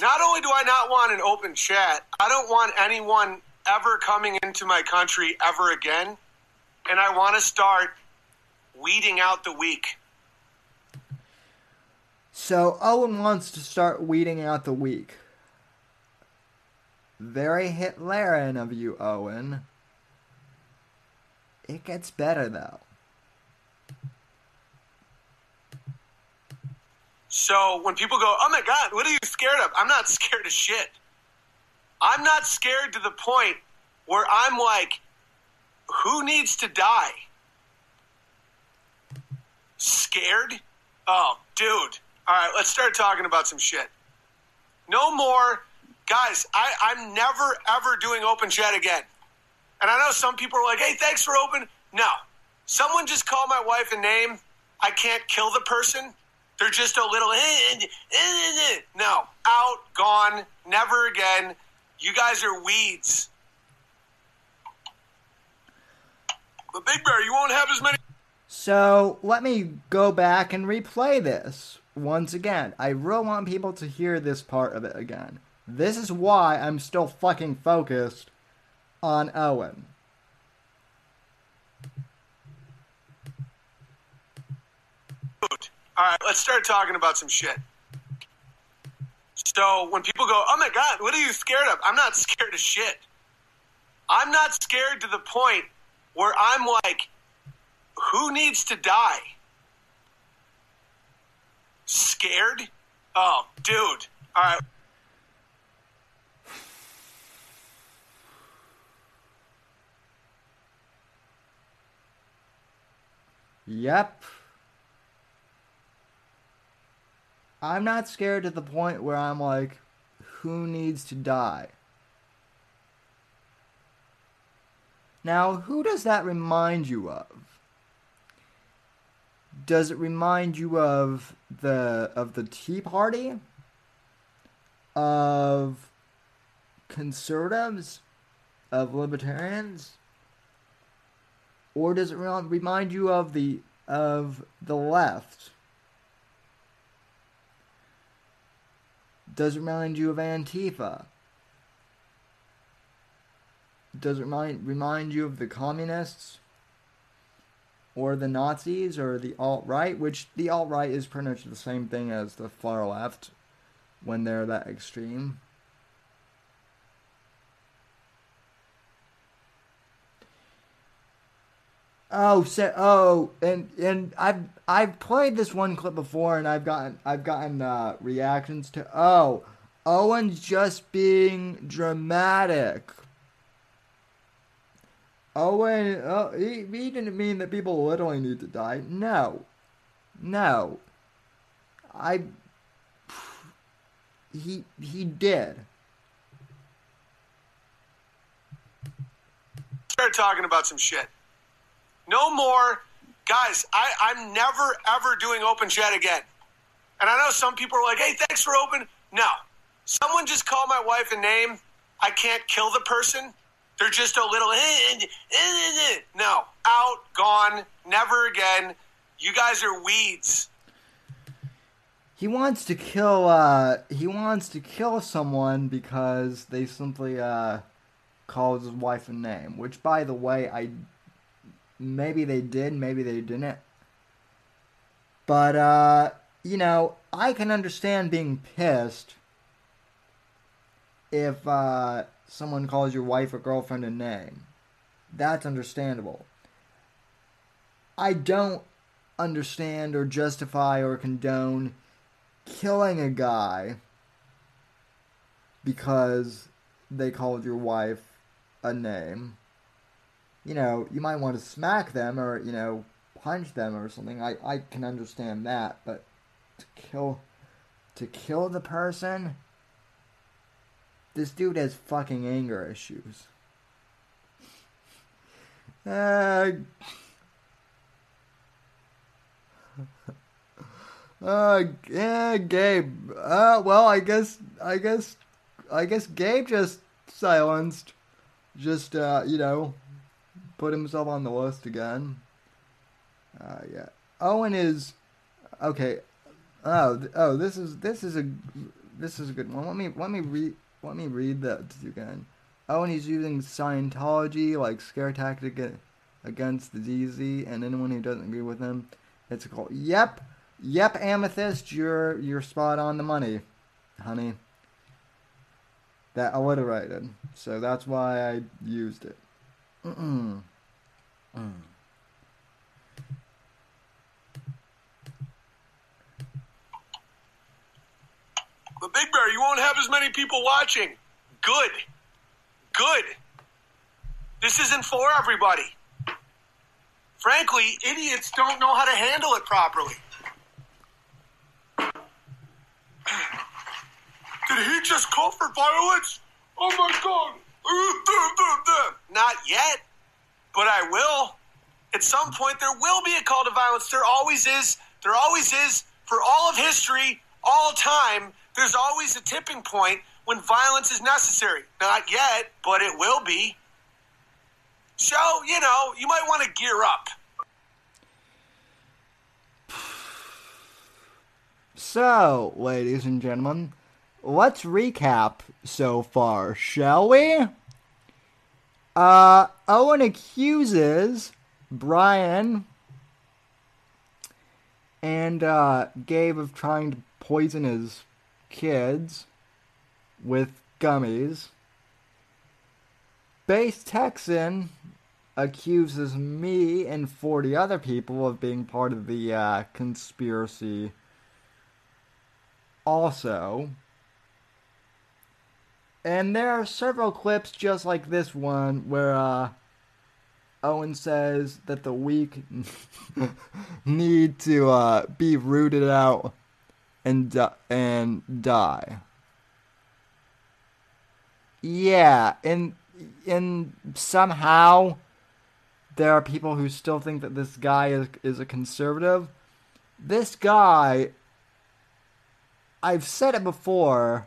not only do I not want an open chat, I don't want anyone ever coming into my country ever again, and I want to start weeding out the weak. So Owen wants to start weeding out the weak. Very Hitlerian of you, Owen. It gets better though. So when people go, "Oh my God, what are you scared of?" I'm not scared of shit. I'm not scared to the point where I'm like, "Who needs to die?" Scared? Oh, dude. All right, let's start talking about some shit. No more, guys. I, I'm never ever doing open chat again. And I know some people are like, "Hey, thanks for open." No, someone just called my wife a name. I can't kill the person. They're just a little. eh, eh, eh. No, out, gone, never again. You guys are weeds. But Big Bear, you won't have as many. So let me go back and replay this once again. I really want people to hear this part of it again. This is why I'm still fucking focused on Owen. All right, let's start talking about some shit. So when people go, "Oh my God, what are you scared of?" I'm not scared of shit. I'm not scared to the point where I'm like, "Who needs to die?" Scared? Oh, dude. All right. Yep. I'm not scared to the point where I'm like, who needs to die? Now, who does that remind you of? Does it remind you of the of the Tea Party? Of conservatives? Of libertarians? Or does it re- remind you of the of the left? Does it remind you of Antifa? Does it remind remind you of the communists? Or the Nazis or the alt right, which the alt right is pretty much the same thing as the far left when they're that extreme. Oh, so oh, and and I've I've played this one clip before, and I've gotten I've gotten uh, reactions to oh, Owen's just being dramatic. Owen, oh, he, he didn't mean that people literally need to die. No, no, I. He he did. Start talking about some shit. No more, guys. I, I'm never ever doing open chat again. And I know some people are like, "Hey, thanks for open." No, someone just called my wife a name. I can't kill the person. They're just a little. eh, eh, eh. No, out, gone, never again. You guys are weeds. He wants to kill. Uh, he wants to kill someone because they simply uh, called his wife a name. Which, by the way, I maybe they did, maybe they didn't. But uh, you know, I can understand being pissed if uh, someone calls your wife or girlfriend a name. That's understandable. I don't understand or justify or condone killing a guy because they called your wife a name. You know, you might want to smack them or, you know, punch them or something. I, I can understand that, but to kill to kill the person this dude has fucking anger issues. Uh, uh, yeah, Gabe. Uh, well, I guess, I guess, I guess Gabe just silenced, just uh, you know, put himself on the list again. Uh, yeah. Owen is okay. Oh, oh, this is this is a this is a good one. Let me let me read let me read that again. And he's using Scientology like scare tactic against the DZ and anyone who doesn't agree with him. It's called Yep, Yep, Amethyst. You're you're spot on the money, honey. That alliterated, so that's why I used it. Mm-mm. But Big Bear, you won't have as many people watching. Good. Good. This isn't for everybody. Frankly, idiots don't know how to handle it properly. Did he just call for violence? Oh my god. Not yet, but I will. At some point, there will be a call to violence. There always is. There always is. For all of history, all time, there's always a tipping point when violence is necessary. Not yet, but it will be. So, you know, you might want to gear up. So, ladies and gentlemen, let's recap so far, shall we? Uh, Owen accuses Brian and uh, Gabe of trying to poison his kids with gummies. Base Texan accuses me and 40 other people of being part of the uh, conspiracy also. And there are several clips just like this one where uh, Owen says that the weak need to uh, be rooted out and and die. Yeah, and and somehow there are people who still think that this guy is is a conservative. This guy I've said it before,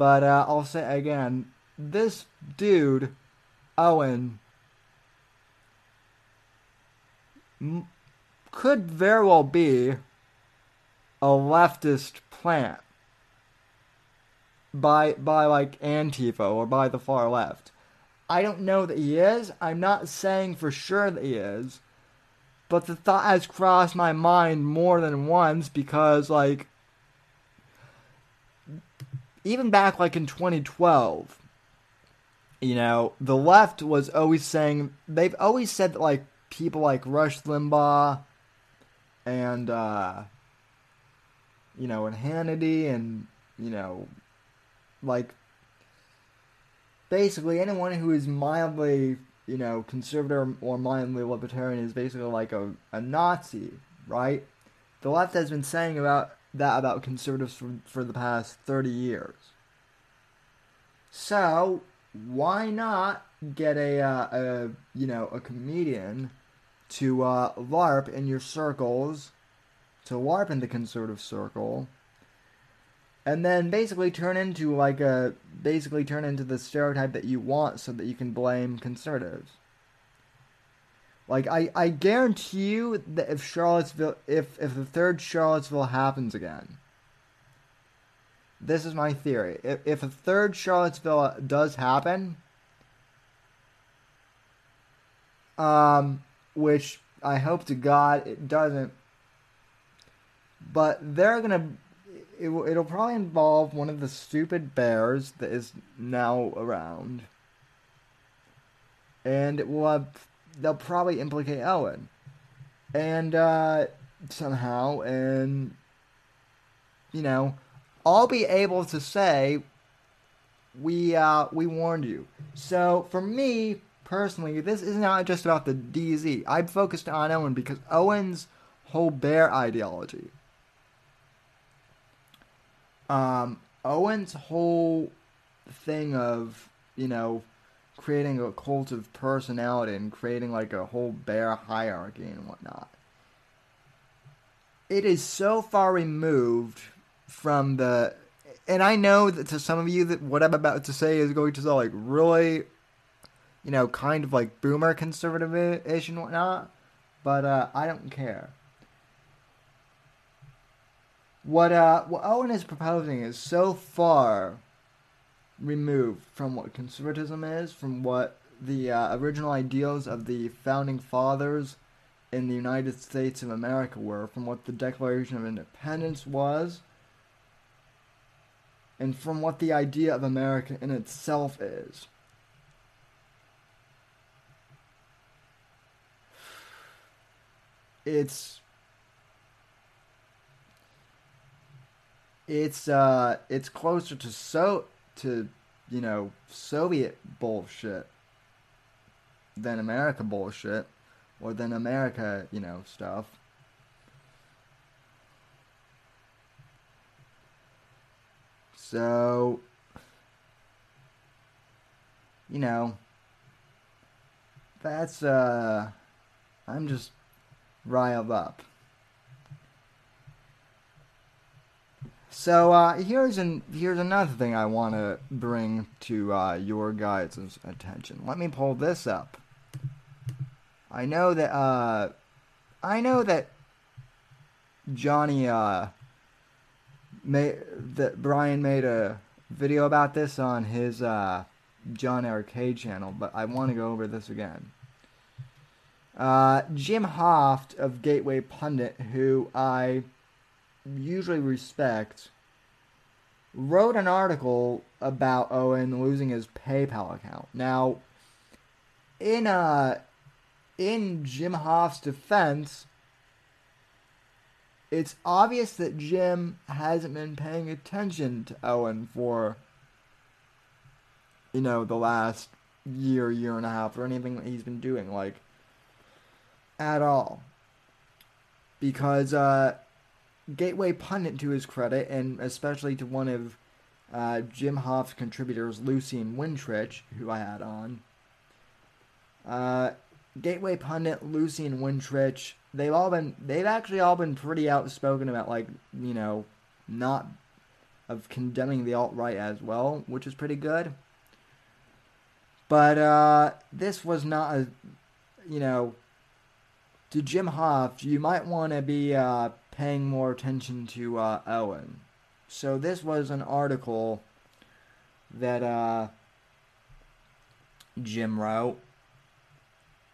but uh, I'll say again. This dude, Owen, m- could very well be a leftist plant by by like Antifa or by the far left. I don't know that he is. I'm not saying for sure that he is. But the thought has crossed my mind more than once because like even back like in 2012 you know the left was always saying they've always said that like people like rush limbaugh and uh you know and hannity and you know like basically anyone who is mildly you know conservative or mildly libertarian is basically like a, a nazi right? The left has been saying about that about conservatives for, for the past 30 years. So, why not get a, uh, a you know, a comedian to uh, LARP in your circles, to LARP in the conservative circle, and then basically turn into like a, basically turn into the stereotype that you want so that you can blame conservatives. Like I, I guarantee you that if Charlottesville if if the third Charlottesville happens again. This is my theory. If if a third Charlottesville does happen, um which I hope to God it doesn't but they're going to it, it'll probably involve one of the stupid bears that is now around. And it will have they'll probably implicate Owen. And uh, somehow, and you know, I'll be able to say we uh, we warned you. So for me personally, this is not just about the DZ. I'm focused on Owen because Owen's whole bear ideology. Um, Owen's whole thing of you know creating a cult of personality and creating like a whole bear hierarchy and whatnot. It is so far removed from the and I know that to some of you that what I'm about to say is going to sound like really, you know, kind of like boomer conservative-ish and whatnot, but uh, I don't care. What uh, what Owen is proposing is so far removed from what conservatism is, from what the uh, original ideals of the founding fathers in the United States of America were, from what the Declaration of Independence was, and from what the idea of America in itself is. It's it's uh it's closer to so to you know Soviet bullshit than America bullshit or than America you know stuff. So you know that's uh I'm just riled up. So uh, here's an here's another thing I want to bring to uh, your guys' attention. Let me pull this up. I know that uh, I know that Johnny uh, made that Brian made a video about this on his uh, John Arcade channel, but I want to go over this again. Uh, Jim Hoft of Gateway Pundit, who I usually respect, wrote an article about Owen losing his PayPal account. Now, in uh, in Jim Hoft's defense, it's obvious that Jim hasn't been paying attention to Owen for, you know, the last year, year and a half, or anything that he's been doing, like, at all. Because, uh, Gateway Pundit, to his credit, and especially to one of uh, Jim Hoft's contributors, Lucian Wintrich, who I had on, uh, Gateway Pundit, Lucian Wintrich, they've all been, they've actually all been pretty outspoken about, like, you know, not, of condemning the alt-right as well, which is pretty good. But, uh, this was not a, you know, to Jim Hoff, you might want to be, uh, paying more attention to uh, Owen. So this was an article that uh, Jim wrote.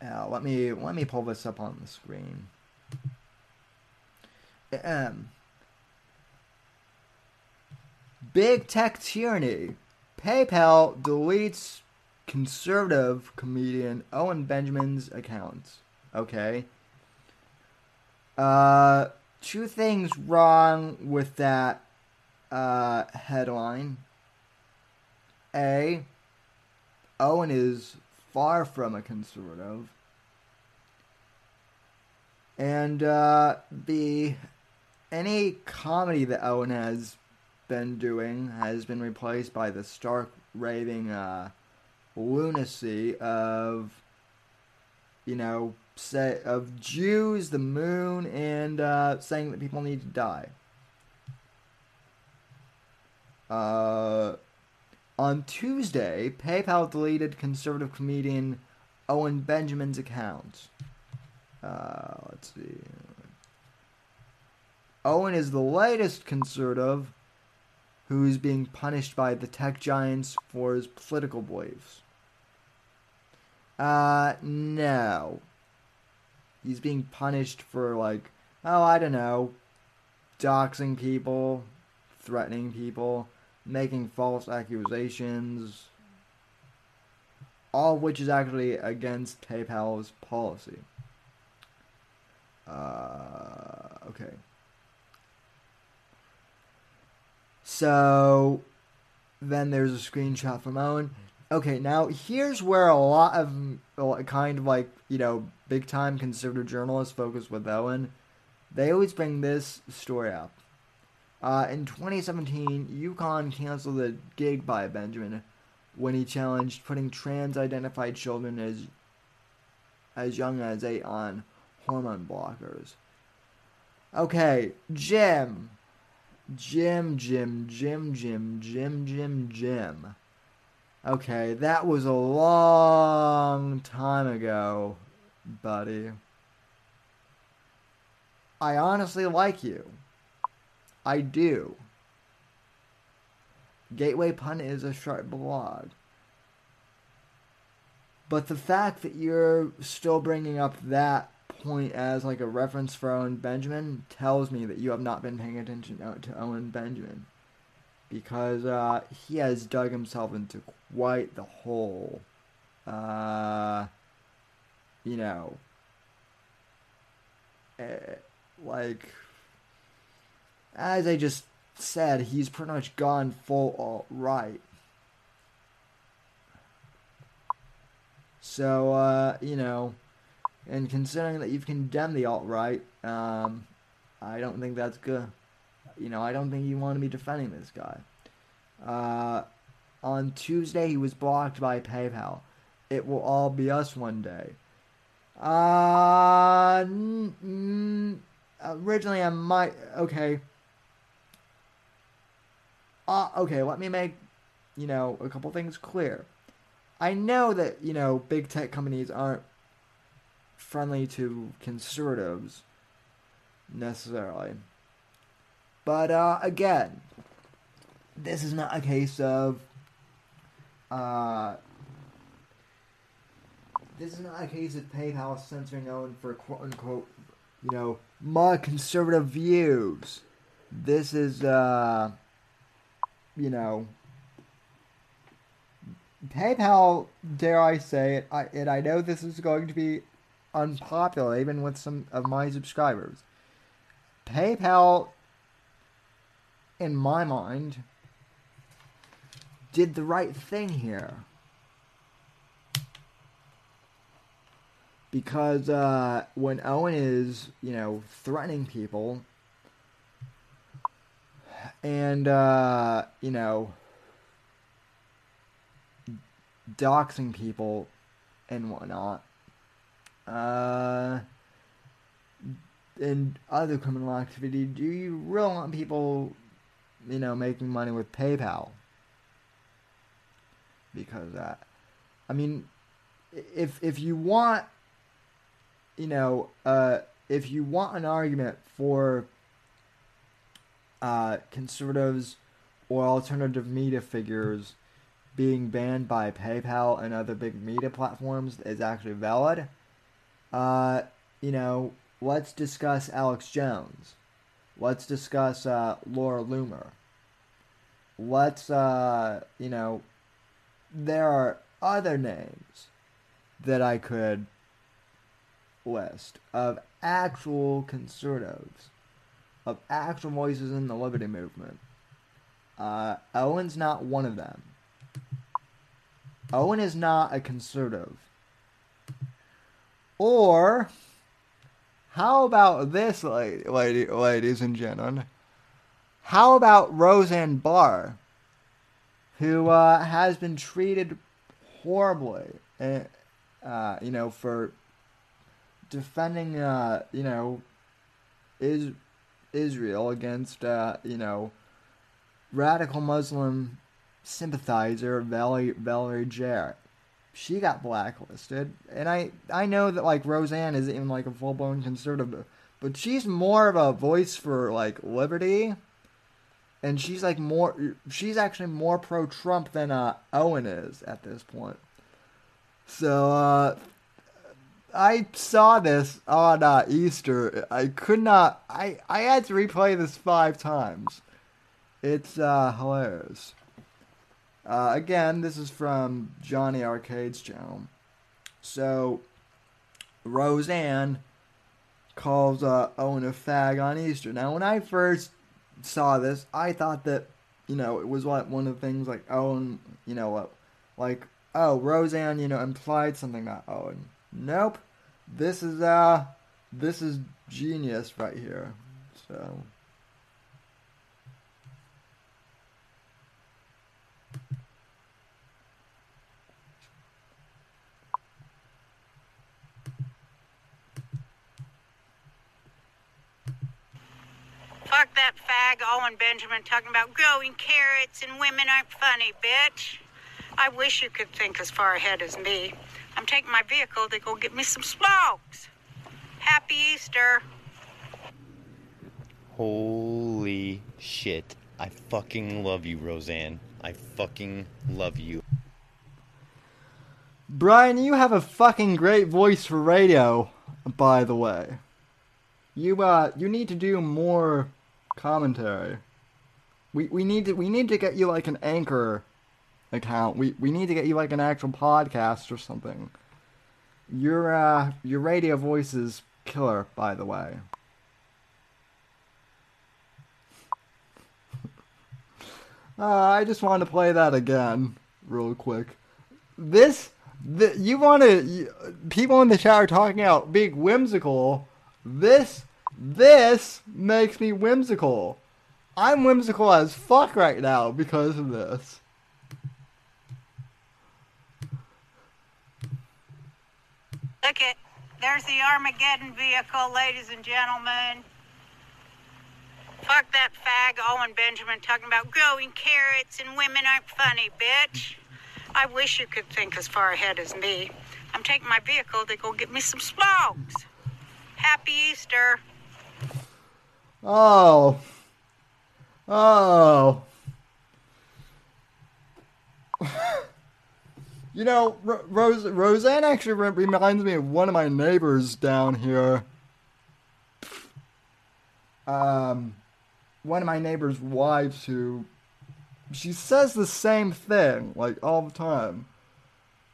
Uh, let me let me pull this up on the screen. Um, Big tech tyranny. PayPal deletes conservative comedian Owen Benjamin's accounts. Okay. Uh, two things wrong with that uh, headline. A, Owen is far from a conservative. And uh, B, any comedy that Owen has been doing has been replaced by the stark raving uh, lunacy of, you know, say of Jews, the moon, and uh, saying that people need to die. Uh, on Tuesday, PayPal deleted conservative comedian Owen Benjamin's account. Uh, let's see. Owen is the latest conservative who is being punished by the tech giants for his political beliefs. Uh, no. He's being punished for, like, oh, I don't know, doxing people, threatening people, making false accusations, all of which is actually against PayPal's policy. Uh, okay. So then there's a screenshot from Owen. Okay, now here's where a lot of kind of like, you know, big time conservative journalists focus with Owen. They always bring this story up. Uh, in 2017, UConn canceled a gig by Benjamin when he challenged putting trans-identified children as as young as eight on hormone blockers. Okay, Jim. Jim, Jim, Jim, Jim, Jim, Jim, Jim. Okay, that was a long time ago, buddy. I honestly like you. I do. Gateway Pun is a sharp blog. But the fact that you're still bringing up that point as like a reference for Owen Benjamin tells me that you have not been paying attention to Owen Benjamin. Because uh, he has dug himself into quite the hole, Uh, you know, uh, like, as I just said, he's pretty much gone full alt right. So, uh, you know, and considering that you've condemned the alt right, um, I don't think that's good. You know, I don't think you want to be defending this guy. Uh, on Tuesday, he was blocked by PayPal. It will all be us one day. Uh, originally, I might. Okay. Uh, okay, let me make, you know, a couple things clear. I know that, you know, big tech companies aren't friendly to conservatives necessarily. But uh, again, this is not a case of uh, this is not a case of PayPal censoring Owen for quote unquote, you know, my conservative views. This is uh, you know, PayPal, dare I say it, I, and I know this is going to be unpopular even with some of my subscribers. PayPal, in my mind, did the right thing here. Because uh, when Owen is, you know, threatening people and, uh, you know, doxing people and whatnot, uh, and other criminal activity, do you really want people, you know, making money with PayPal? Because that, I mean, if if you want, you know, uh, if you want an argument for uh, conservatives or alternative media figures being banned by PayPal and other big media platforms is actually valid, uh, you know, let's discuss Alex Jones. Let's discuss uh, Laura Loomer. Let's, uh, you know, there are other names that I could list of actual conservatives, of actual voices in the liberty movement. Uh, Owen's not one of them. Owen is not a conservative. Or, how about this, lady, lady, ladies and gentlemen? How about Roseanne Barr, who uh, has been treated horribly, uh, uh, you know, for defending, uh, you know, is Israel against, uh, you know, radical Muslim sympathizer Valerie Valerie Jarrett. She got blacklisted, and I I know that like Roseanne isn't even like a full blown conservative, but she's more of a voice for like liberty, and she's like more she's actually more pro Trump than uh, Owen is at this point. So uh, I saw this on uh, Easter. I could not. I I had to replay this five times. It's uh, hilarious. Uh, again, this is from Johnny Arcade's channel. So, Roseanne calls uh, Owen a fag on Easter. Now, when I first saw this, I thought that, you know, it was like one of the things like Owen, you know, what like, oh, Roseanne, you know, implied something about Owen. Nope. This is, uh, this is genius right here. So. Fuck that fag Owen Benjamin talking about growing carrots and women aren't funny, bitch. I wish you could think as far ahead as me. I'm taking my vehicle to go get me some smokes. Happy Easter. Holy shit. I fucking love you, Roseanne. I fucking love you. Brian, you have a fucking great voice for radio, by the way. You uh you need to do more commentary. We we need to we need to get you like an anchor account. We we need to get you like an actual podcast or something. Your uh your radio voice is killer, by the way. Uh, I just wanted to play that again, real quick. This, the, you want to, people in the chat are talking about being whimsical. This, this makes me whimsical. I'm whimsical as fuck right now because of this. Look it. There's the Armageddon vehicle, ladies and gentlemen. Fuck that fag Owen Benjamin talking about growing carrots and women aren't funny, bitch. I wish you could think as far ahead as me. I'm taking my vehicle to go get me some smokes. Happy Easter. Oh. Oh. you know, Ro- Rose Roseanne actually re- reminds me of one of my neighbors down here. Um, one of my neighbor's wives who she says the same thing like all the time.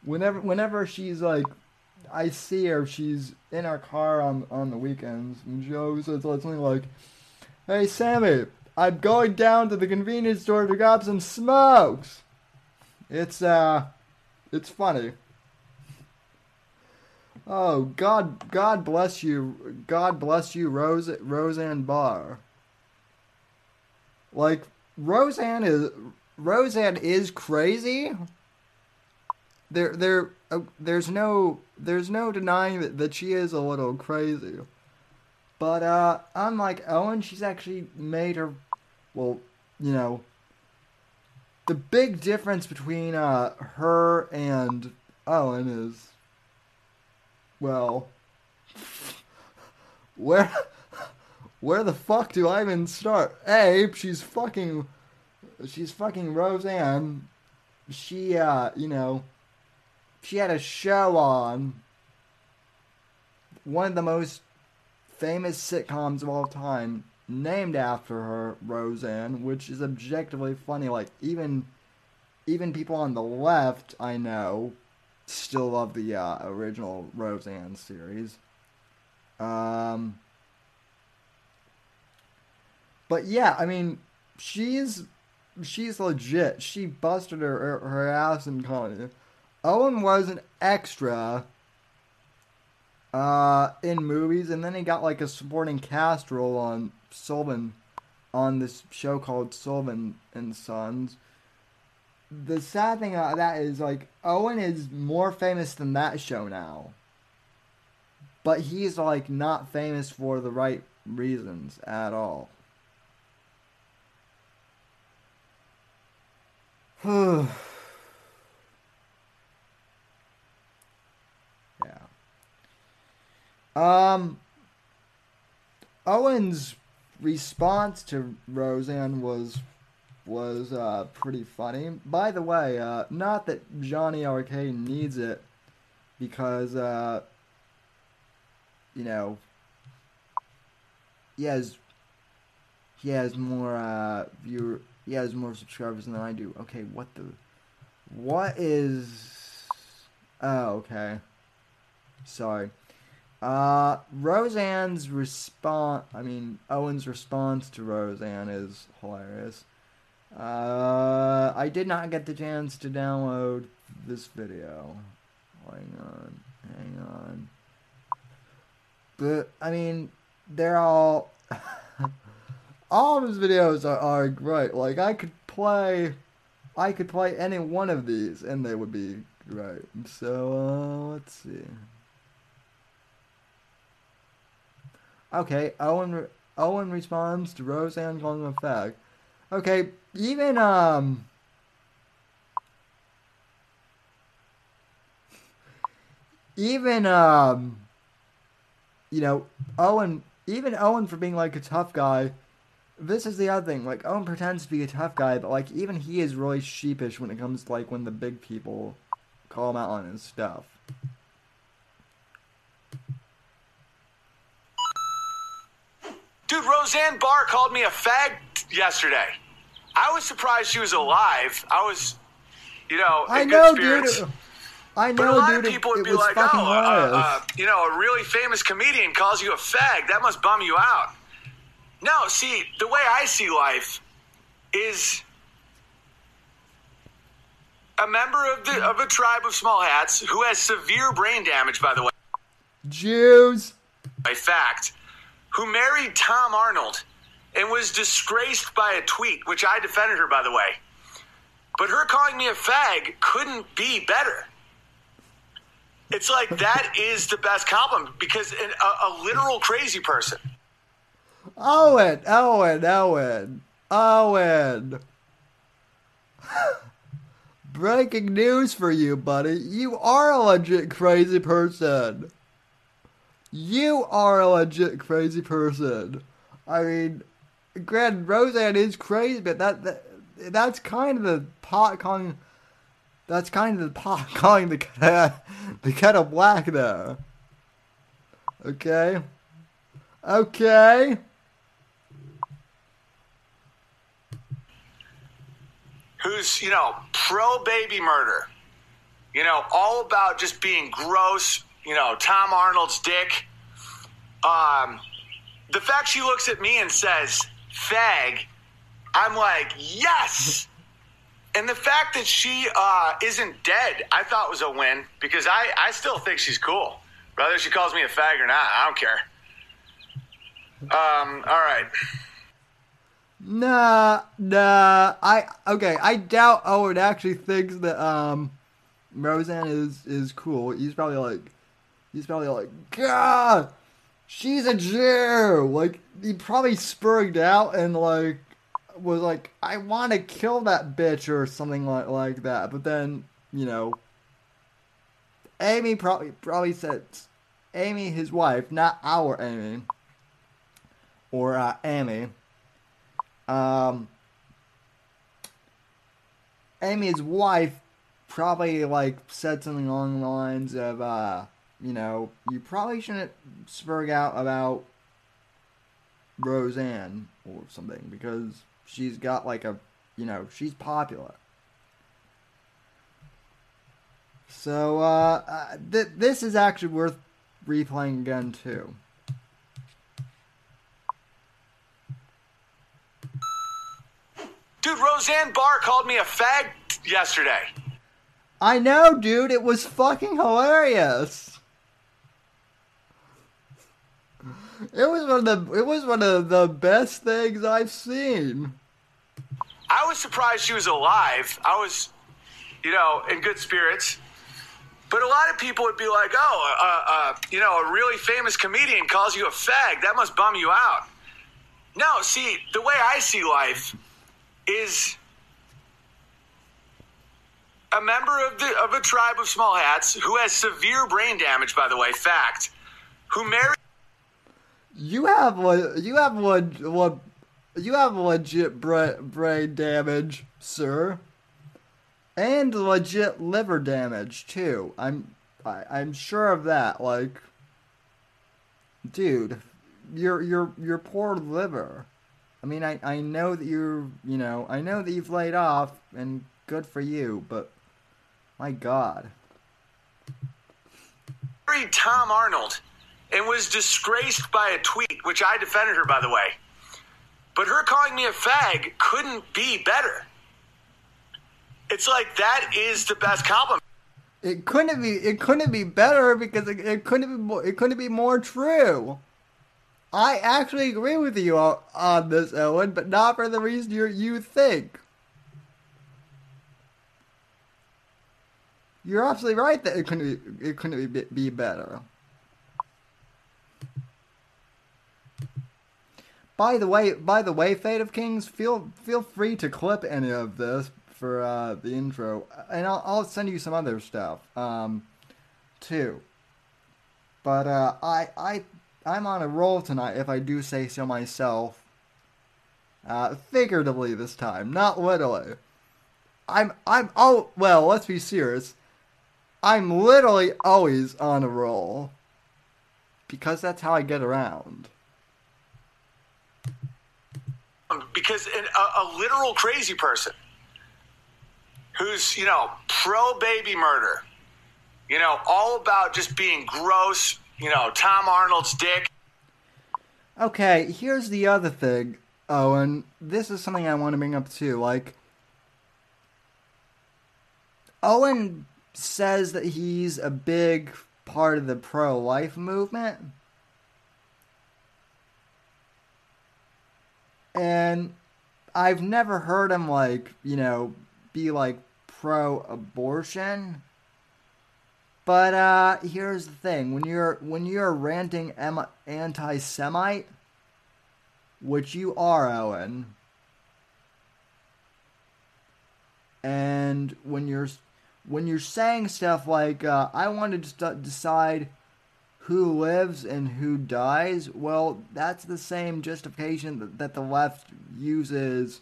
Whenever whenever she's like I see her, she's in our car on on the weekends, and she always says something like, "Hey Sammy, I'm going down to the convenience store to grab some smokes." It's uh, it's funny. Oh God, God bless you, God bless you, Rose Roseanne Barr. Like Roseanne is Roseanne is crazy. There, there, uh, there's no, there's no denying that, that she is a little crazy. But uh, unlike Ellen, she's actually made her, well, you know, the big difference between uh, her and Ellen is, well, where, where the fuck do I even start? A, she's fucking, she's fucking Roseanne. She, uh, you know, she had a show on one of the most famous sitcoms of all time, named after her, Roseanne, which is objectively funny. Like even even people on the left, I know, still love the uh, original Roseanne series. Um, but yeah, I mean, she's she's legit. She busted her her, ass in comedy. Owen was an extra uh, in movies, and then he got like a supporting cast role on Sullivan on this show called Sullivan and Sons. The sad thing about that is like Owen is more famous than that show now. But he's like not famous for the right reasons at all. Um Owen's response to Roseanne was was uh, pretty funny. By the way, uh, not that Johnny Arcade needs it, because uh, you know he has he has more uh, viewer he has more subscribers than I do. Okay, what the what is oh okay sorry. Uh, Roseanne's response, I mean, Owen's response to Roseanne is hilarious. Uh, I did not get the chance to download this video. Hang on, hang on. But, I mean, they're all, all of his videos are, are great. Like, I could play, I could play any one of these and they would be great. So, uh, let's see. Okay, Owen Owen responds to Roseanne calling him a fag. Okay, even um. Even um. You know, Owen. Even Owen for being like a tough guy. This is the other thing. Like Owen pretends to be a tough guy, but like even he is really sheepish when it comes to like when the big people call him out on his stuff. Dude, Roseanne Barr called me a fag yesterday. I was surprised she was alive. I was, you know, in I good know, spirits. dude. I But a know, lot dude. of people would be like, "Oh, uh, uh, you know, a really famous comedian calls you a fag. That must bum you out." No, see, the way I see life is a member of the of a tribe of small hats who has severe brain damage. By the way, Jews. by fact, who married Tom Arnold and was disgraced by a tweet, which I defended her, by the way. But her calling me a fag couldn't be better. It's like that is the best compliment because an, a, a literal crazy person. Owen, Owen, Owen, Owen. Breaking news for you, buddy. You are a legit crazy person. You are a legit crazy person. I mean, granted, Roseanne is crazy, but that, that that's kind of the pot calling. That's kind of the pot calling the cat the kettle black there. Okay. Okay. who's you know pro baby murder you know all about just being gross you know tom arnold's dick um the fact she looks at me and says fag i'm like yes and the fact that she uh, isn't dead i thought was a win because i i still think she's cool whether she calls me a fag or not i don't care um all right Nah, nah. I okay. I doubt Owen actually thinks that um, Roseanne is is cool. He's probably like, he's probably like, God, she's a Jew. Like he probably spurred out and like was like, I want to kill that bitch or something like like that. But then you know, Amy probably probably said, Amy, his wife, not our Amy, or uh, Amy. Um, Amy's wife probably like said something along the lines of, uh, you know, you probably shouldn't spurg out about Roseanne or something because she's got like a, you know, she's popular. So, uh, uh th- this is actually worth replaying again too. dude roseanne barr called me a fag yesterday I know, dude. It was fucking hilarious. It was one of the it was one of the best things I've seen. I was surprised she was alive. I was, you know, in good spirits. But a lot of people would be like, oh, uh, uh, you know, a really famous comedian calls you a fag. That must bum you out. No, see, the way I see life is a member of the of a tribe of small hats who has severe brain damage, by the way, fact, who married You have le- you have one one you have legit bra- brain damage, sir, and legit liver damage too. I'm I, I'm sure of that. Like, dude, your your your poor liver. I mean, I I know that you're you know I know that you've laid off and good for you, but my God. Tom Arnold and was disgraced by a tweet, which I defended her, by the way. But her calling me a fag couldn't be better. It's like that is the best compliment. It couldn't be. It couldn't be better because it, it couldn't be. More, it couldn't be more true. I actually agree with you on, on this, Owen, but not for the reason you you think. You're absolutely right that it couldn't be. It couldn't be, be better. By the way, by the way, Fate of Kings, feel feel free to clip any of this for uh, the intro, and I'll, I'll send you some other stuff um, too. But uh, I I I'm on a roll tonight, if I do say so myself. Uh, figuratively this time, not literally. I'm I'm oh well, let's be serious. I'm literally always on a roll. Because that's how I get around. Because an, a, a literal crazy person who's you know pro baby murder you know all about just being gross you know tom arnold's dick Okay, here's the other thing, Owen. This is something I want to bring up too. Like, Owen says that he's a big part of the pro life movement. And I've never heard him, like, you know, be like pro abortion. But uh, here's the thing: when you're when you're ranting em- anti-Semite, which you are, Owen, and when you're when you're saying stuff like uh, "I want to decide who lives and who dies," well, that's the same justification that, that the left uses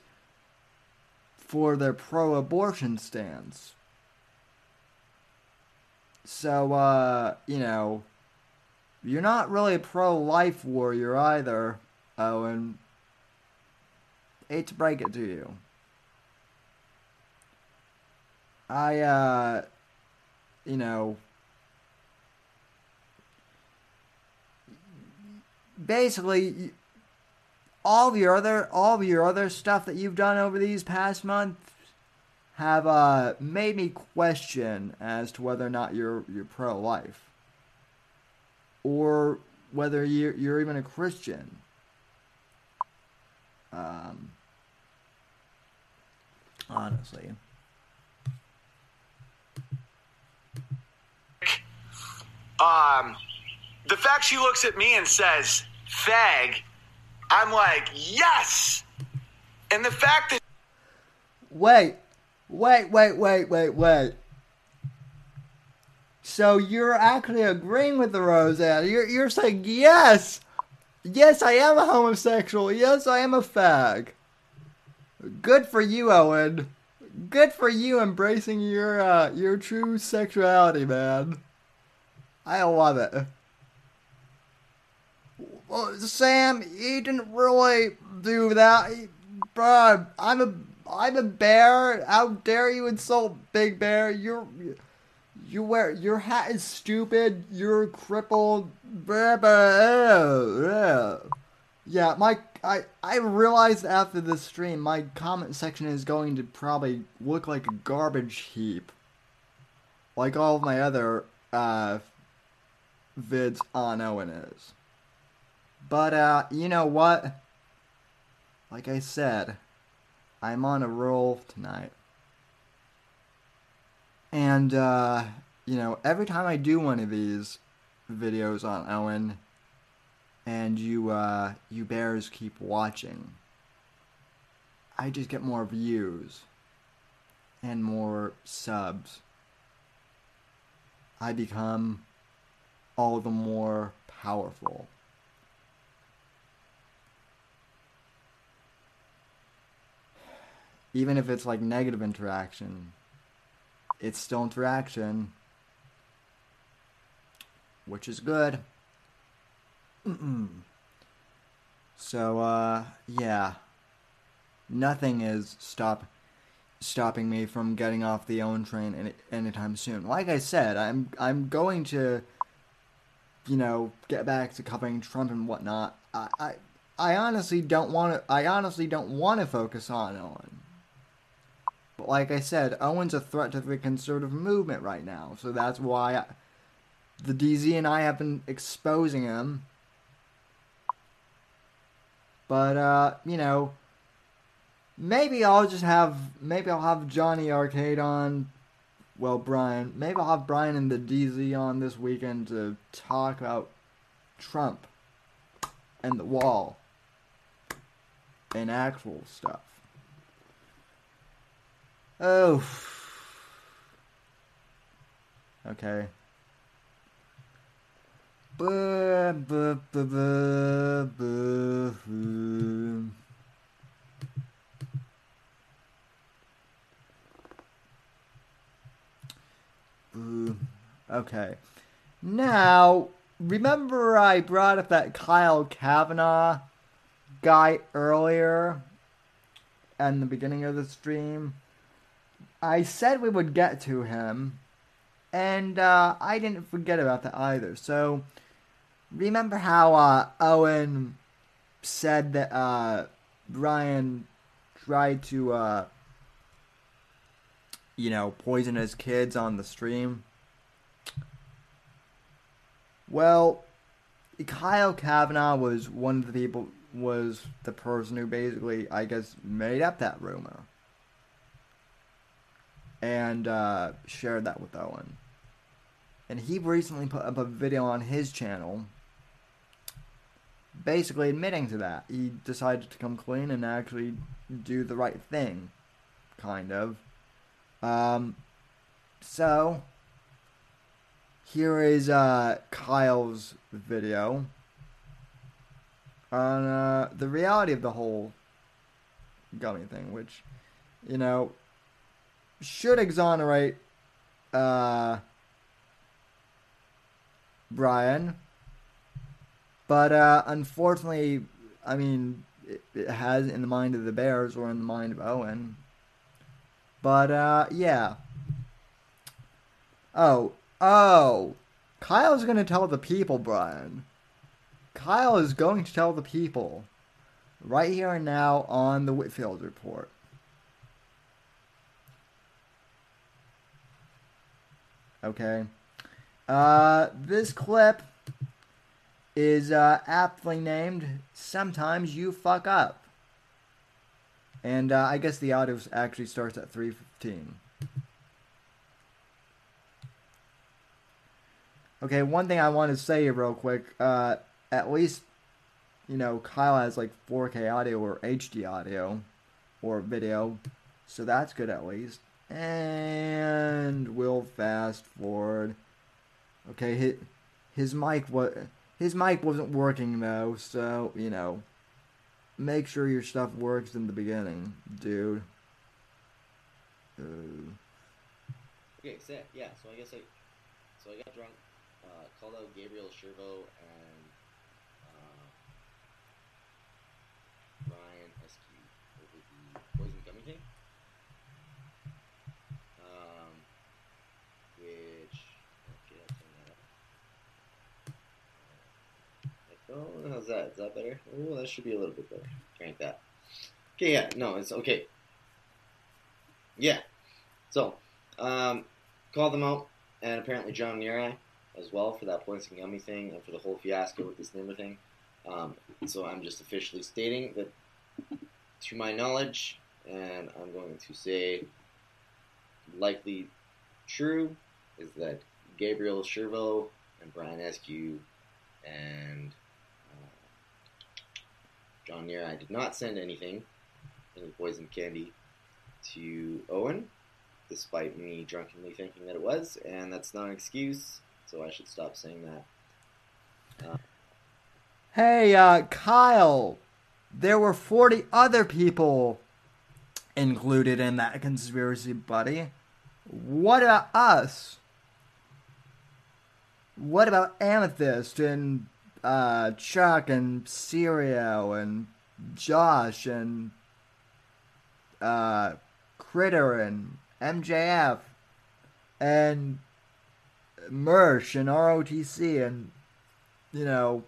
for their pro-abortion stance. So, uh, you know, you're not really a pro life warrior either, Owen. Hate to break it to you. I, uh, you know, basically, all of your other, all your other stuff that you've done over these past months have uh, made me question as to whether or not you're you're pro life, or whether you're you're even a Christian. Um, honestly, um the fact she looks at me and says fag i'm like yes and the fact that wait, wait, wait, wait, wait, wait. So you're actually agreeing with the Roseanne? You're you're saying yes, yes, I am a homosexual. Yes, I am a fag. Good for you, Owen. Good for you embracing your uh, your true sexuality, man. I love it. Well, Sam, you didn't really do that, Bruh, I'm a I'm a bear. How dare you insult Big Bear? You're you wear your hat is stupid. You're crippled. Yeah, my I I realized after this stream my comment section is going to probably look like a garbage heap, like all of my other uh vids on Owen is. But uh, you know what? Like I said, I'm on a roll tonight. And, uh, you know, every time I do one of these videos on Owen, and you, uh, you bears keep watching, I just get more views and more subs. I become all the more powerful. Even if it's like negative interaction, it's still interaction, which is good. so, uh, yeah, nothing is stop stopping me from getting off the own train any, anytime soon. Like I said, I'm I'm going to, you know, get back to covering Trump and whatnot. I I, I honestly don't want to. I honestly don't want to focus on on like I said, Owen's a threat to the conservative movement right now. So that's why I, the DZ and I have been exposing him. But, uh, you know, maybe I'll just have, maybe I'll have Johnny Arcade on, well, Brian. Maybe I'll have Brian and the DZ on this weekend to talk about Trump and the wall. and actual stuff. Oh. Okay. Okay. Now, remember I brought up that Kyle Kavanaugh guy earlier and the beginning of the stream? I said we would get to him, and uh, I didn't forget about that either. So, remember how uh, Owen said that uh, Brian tried to, uh, you know, poison his kids on the stream? Well, Kyle Kavanaugh was one of the people, was the person who basically, I guess, made up that rumor. And uh, shared that with Owen. And he recently put up a video on his channel basically admitting to that. He decided to come clean and actually do the right thing, kind of. Um, so, here is uh, Kyle's video on uh, the reality of the whole gummy thing, which, you know, should exonerate uh, Brian. But uh, unfortunately, I mean, it, it has in the mind of the Bears or in the mind of Owen. But uh, yeah. Oh, oh, Kyle's gonna tell the people, Brian. Kyle is going to tell the people right here and now on the Whitfield report. Okay. Uh, this clip is uh, aptly named "Sometimes You Fuck Up," and uh, I guess the audio actually starts at three fifteen. Okay, one thing I want to say real quick. Uh, at least, you know, Kyle has like 4K audio or HD audio or video, so that's good at least. And we'll fast forward. Okay, his, mic was his mic wasn't working though, so you know, make sure your stuff works in the beginning, dude. Okay, so yeah, so I guess I, so I got drunk, uh, called out Gabriel Shervo and uh, Brian Eskew over the poison gummy thing. Um, which okay, I'll turn that up. Uh, oh, how's that? Is that better? Oh, that should be a little bit better. Crank that. Okay, yeah, no, it's okay. Yeah, so um, them out, and apparently John Neary as well for that points and gummy thing and for the whole fiasco with this Nimmer thing. Um, so I'm just officially stating that, to my knowledge, and I'm going to say likely true, is that Gabriel Shervo and Brian Eskew and John Neary, I did not send anything, any poison candy, to Owen despite me drunkenly thinking that it was, and that's not an excuse, so I should stop saying that. Hey, uh, Kyle, there were 40 other people included in that conspiracy, buddy. What about us? What about Amethyst and uh, Chuck and Sirio and Josh and uh, Critter and MJF and Mersh and ROTC and you know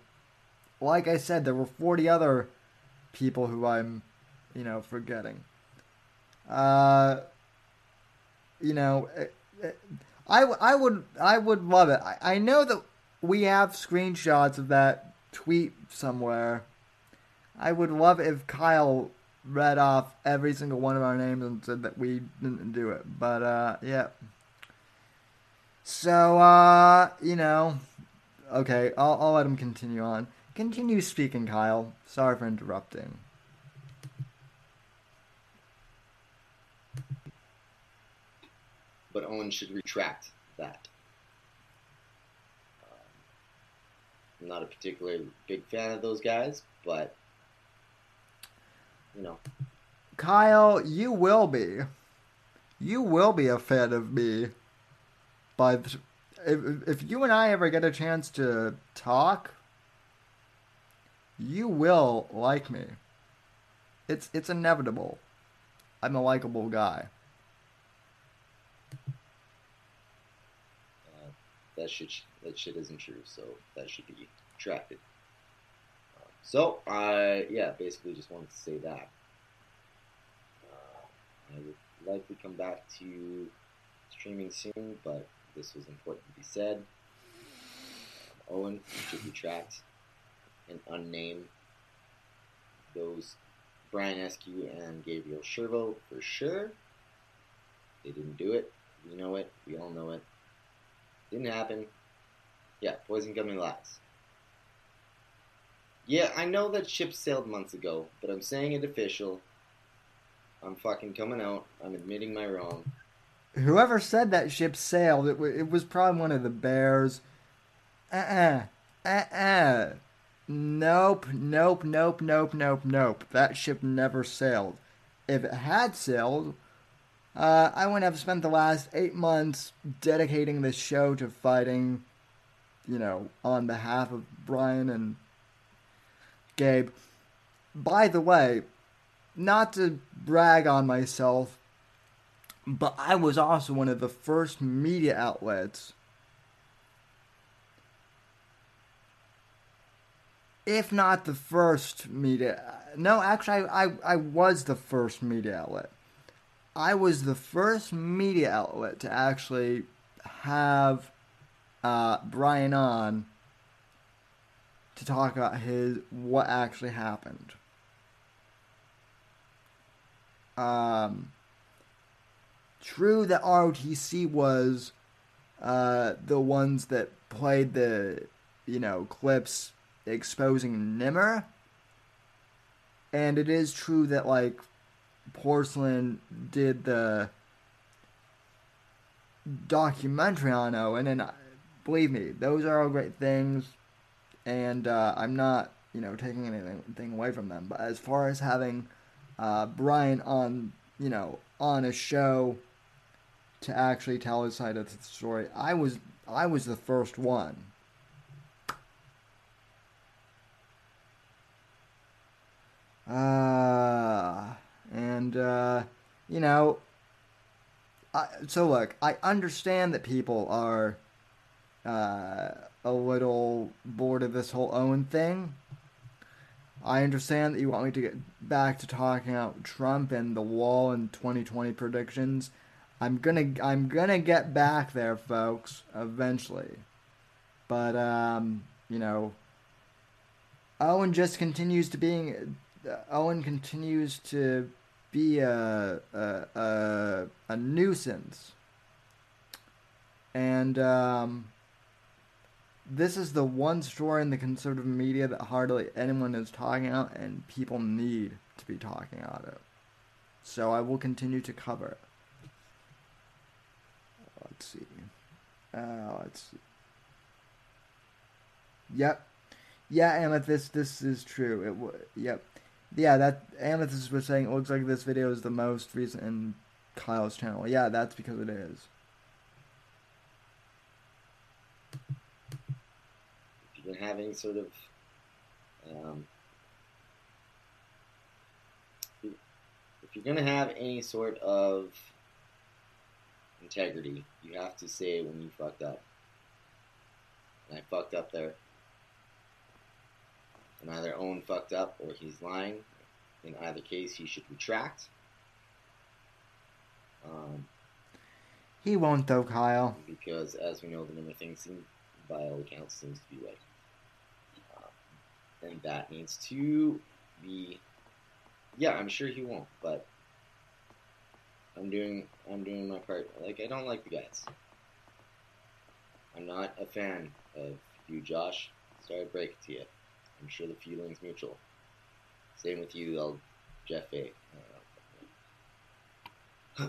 like I said there were 40 other people who I'm you know forgetting. Uh you know I, I would I would love it. I, I know that we have screenshots of that tweet somewhere. I would love if Kyle read off every single one of our names and said that we didn't do it. But uh, yeah. So uh, you know, okay, I'll, I'll let him continue on. Continue speaking, Kyle. Sorry for interrupting. But Owen should retract that. I'm not a particularly big fan of those guys, but you know, Kyle, you will be. You will be a fan of me. By the, if, if you and I ever get a chance to talk, you will like me. It's it's inevitable. I'm a likable guy. uh, that shit that shit isn't true. So that should be retracted. Uh, so I yeah, basically just wanted to say that. Uh, I would likely come back to streaming soon, but this was important to be said. Um, Owen should retract and unname those Brian Eskew and Gabriel Shervo for sure. They didn't do it. We know it. We all know it. Didn't happen. Yeah, poison gummy lies. Yeah, I know that ship sailed months ago, but I'm saying it official. I'm fucking coming out. I'm admitting my wrong. Whoever said that ship sailed, it, wa- it was probably one of the bears. Uh uh. Uh uh. Nope, nope, nope, nope, nope, nope. That ship never sailed. If it had sailed, uh, I wouldn't have spent the last eight months dedicating this show to fighting, you know, on behalf of Brian and Gabe. By the way, not to brag on myself, but I was also one of the first media outlets, if not the first media. No, actually, I, I, I was the first media outlet. I was the first media outlet to actually have uh, Brian on to talk about his what actually happened. Um, true that ROTC was uh, the ones that played the you know clips exposing Nimmer, and it is true that like Porcelain did the documentary on Owen, and believe me, those are all great things, and uh, I'm not you know taking anything away from them. But as far as having uh, Brian on you know on a show to actually tell his side of the story, I was I was the first one. Uh, and uh, you know, I, so look, I understand that people are uh, a little bored of this whole Owen thing. I understand that you want me to get back to talking about Trump and the wall and 2020 predictions. I'm gonna I'm gonna get back there, folks, eventually. But um, you know, Owen just continues to being Owen continues to be a a a, a nuisance, and um, this is the one story in the conservative media that hardly anyone is talking about, and people need to be talking about it. So I will continue to cover it. Let's see. Uh, let's see. Yep. Yeah, Amethyst, this this is true. It w- yep. Yeah, that Amethyst was saying it looks like this video is the most recent in Kyle's channel. Yeah, that's because it is. If you're gonna have any sort of um, if you're gonna have any sort of integrity, you have to say when you fucked up. And I fucked up there. And either Owen fucked up or he's lying. In either case, he should retract. Um, He won't though, Kyle. because as we know, the number thing seems, by all accounts, seems to be right. And that needs to be. Yeah, I'm sure he won't, but I'm doing I'm doing my part. Like I don't like the guys. I'm not a fan of you, Josh. Sorry to break it to you. I'm sure the feeling's mutual. Same with you, L. Jeff A. Uh,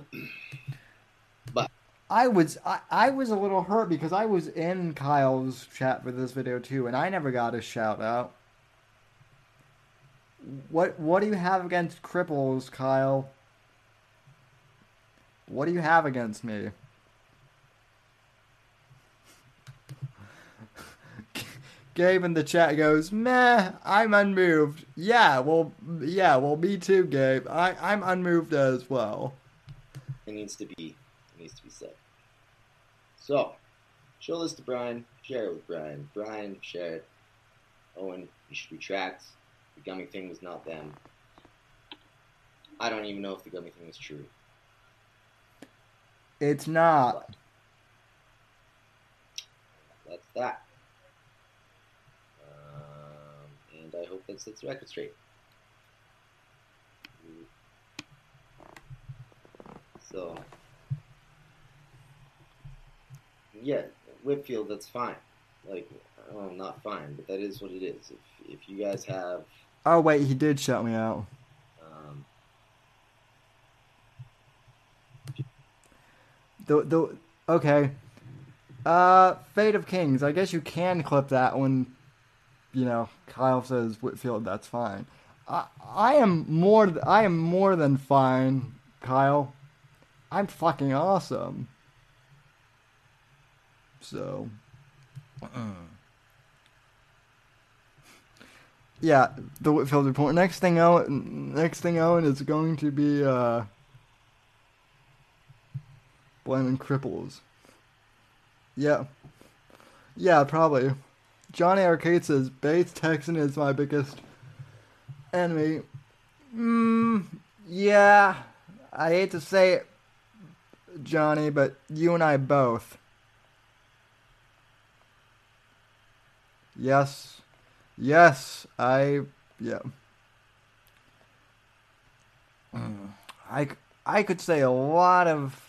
I was I, I was a little hurt because I was in Kyle's chat for this video too, and I never got a shout out. What what do you have against cripples, Kyle? What do you have against me? Gabe in the chat goes, meh, I'm unmoved. Yeah, well, yeah, well, me too, Gabe. I, I'm unmoved as well. It needs to be it needs to be said. So, show this to Brian. Share it with Brian. Brian, share it. Owen, you should retract. The gummy thing was not them. I don't even know if the gummy thing is true. It's not. That's that. Um, and I hope that sets the record straight. So, yeah, Whitfield, that's fine. Like, well, not fine, but that is what it is. If if you guys have, Oh, wait, he did shut me out. um, The, the, okay. Uh, Fate of Kings. I guess you can clip that when, you know, Kyle says Whitfield, that's fine. I, I am more, th- I am more than fine, Kyle. I'm fucking awesome. So. Yeah, the Whitfield report. Next thing, out, Next thing, out is going to be uh, blaming cripples. Yeah, yeah, probably. Johnny Arcade says base Texan is my biggest enemy. Mm, yeah, I hate to say it, Johnny, but you and I both. Yes. Yes, I yeah. I I could say a lot of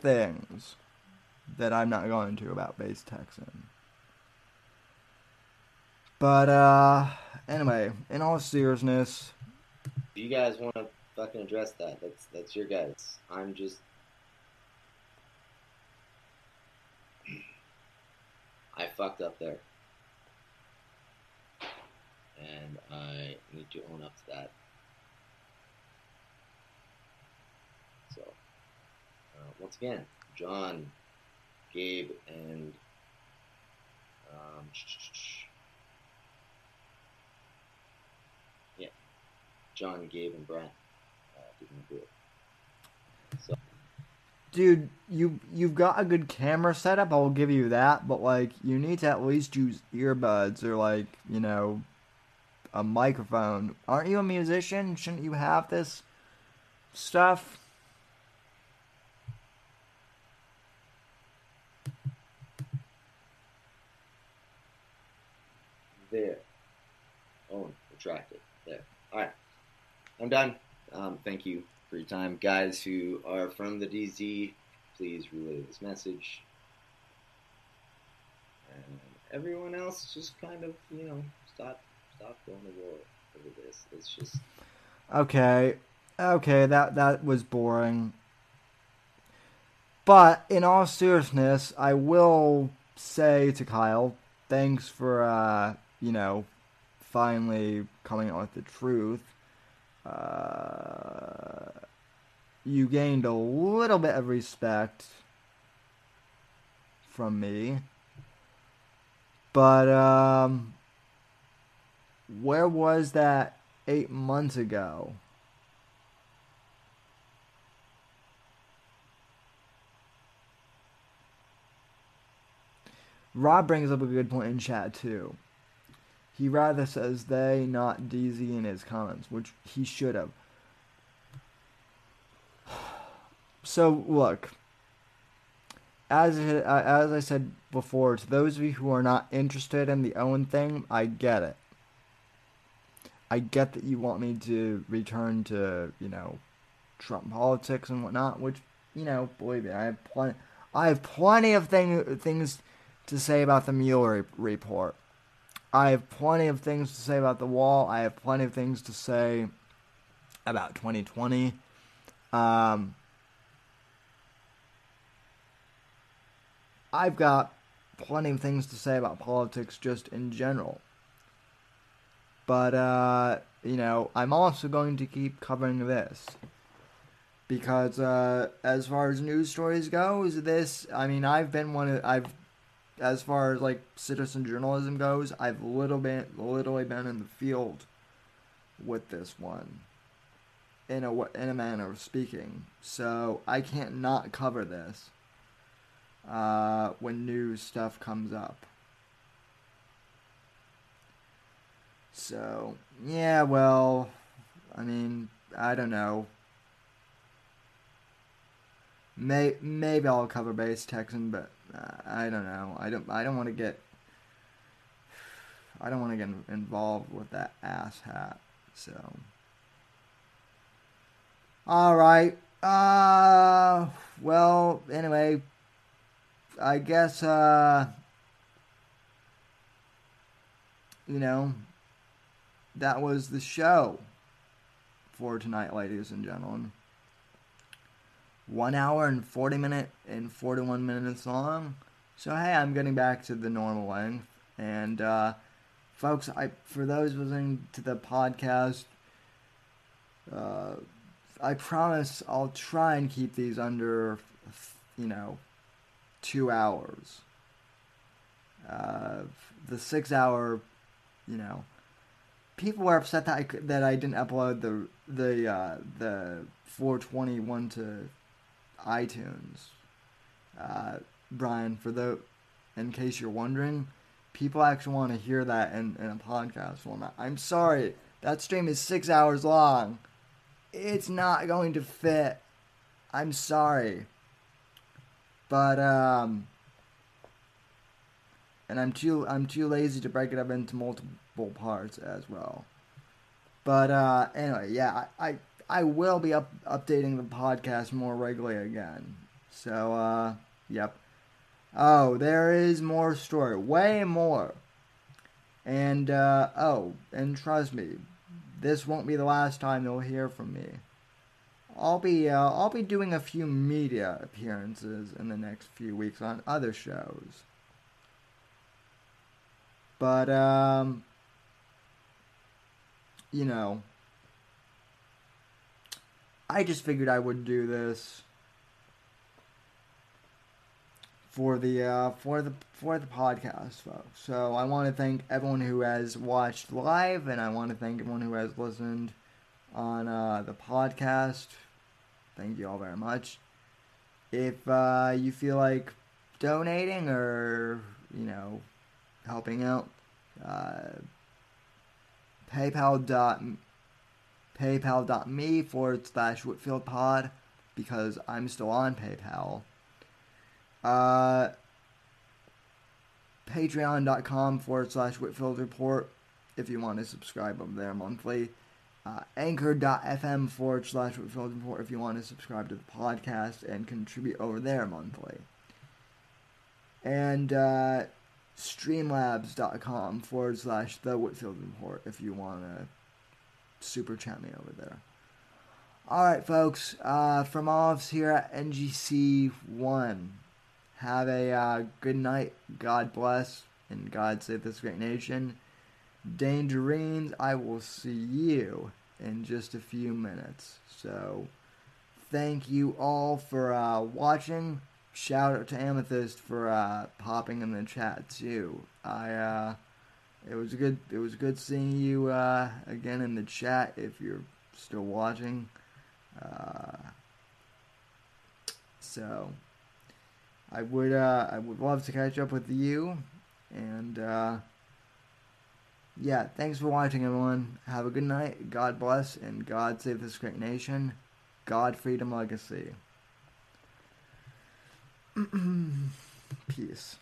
things that I'm not going to about base Texan. But uh anyway, in all seriousness, you guys want to fucking address that, that's that's your guys. I'm just. I fucked up there. And I need to own up to that. So, uh, once again, John, Gabe, and um, yeah, John, Gabe, and Brent uh, didn't do it. So, dude, you you've got a good camera setup, I'll give you that, but like you need to at least use earbuds or like, you know, a microphone. Aren't you a musician? Shouldn't you have this stuff? there. Oh, retracted. There. All right. I'm done. Um, thank you for your time. Guys who are from the DZ, please relay this message. And everyone else, just kind of, you know, stop, stop going to war over this. It's just, Okay. Okay, that that was boring. But in all seriousness, I will say to Kyle, thanks for uh, you know, finally coming out with the truth. Uh, you gained a little bit of respect from me. But um where was that 8 months ago? Rob brings up a good point in chat too. He rather says they, not DZ in his comments, which he should have. So look, as uh, as I said before, to those of you who are not interested in the Owen thing, I get it. I get that you want me to return to you know Trump politics and whatnot, which you know, believe me, I have plenty. I have plenty of thing, things to say about the Mueller re- report. I have plenty of things to say about the wall. I have plenty of things to say about 2020. Um, I've got plenty of things to say about politics just in general. But, uh, you know, I'm also going to keep covering this. Because, uh, as far as news stories goes, this, I mean, I've been one of, I've, as far as, like, citizen journalism goes, I've little been, literally been in the field with this one. In a, in a manner of speaking. So, I can't not cover this uh, when new stuff comes up. So, yeah, well, I mean, I don't know. May, maybe I'll cover base Texan, but uh, I don't know. I don't. I don't want to get. I don't want to get involved with that ass hat. So. All right. Uh. Well. Anyway. I guess. Uh. You know that was the show for tonight, ladies and gentlemen. One hour and 40 minute and 41 minutes long. So, hey, I'm getting back to the normal length. And, uh, folks, I for those listening to the podcast, uh, I promise I'll try and keep these under, you know, two hours. Uh, the six hour, you know, people were upset that I that I didn't upload the the uh, the 421 to iTunes. Uh, Brian, for the in case you're wondering, people actually want to hear that in, in a podcast format. I'm sorry, that stream is six hours long. It's not going to fit. I'm sorry. But um and I'm too I'm too lazy to break it up into multiple parts as well. But uh, anyway, yeah, I, I I will be up updating the podcast more regularly again. So uh, yep. Oh, there is more story, way more. And uh, oh, and trust me, this won't be the last time you'll hear from me. I'll be uh, I'll be doing a few media appearances in the next few weeks on other shows. But, um, you know, I just figured I would do this for the uh, for the for the podcast, folks. So I want to thank everyone who has watched live, and I want to thank everyone who has listened on uh, the podcast. Thank you all very much. If uh, you feel like donating or you know helping out. PayPal dot PayPal.me forward slash Whitfield Pod because I'm still on PayPal. Uh, Patreon.com forward slash Whitfield Report if you want to subscribe over there monthly. Uh, Anchor.fm forward slash Whitfield Report if you want to subscribe to the podcast and contribute over there monthly. And uh, streamlabs.com forward slash the Whitfield Report if you want to super chat me over there. All right, folks, uh, from all of us here at NGC1, have a uh, good night. God bless and God save this great nation. Dangerines, I will see you in just a few minutes. So, thank you all for uh, watching shout out to Amethyst for uh, popping in the chat too. I uh, it was good. It was good seeing you uh, again in the chat. If you're still watching, uh, so I would uh, I would love to catch up with you, and uh, yeah, thanks for watching, everyone. Have a good night. God bless, and God save this great nation. God, freedom, legacy. Peace.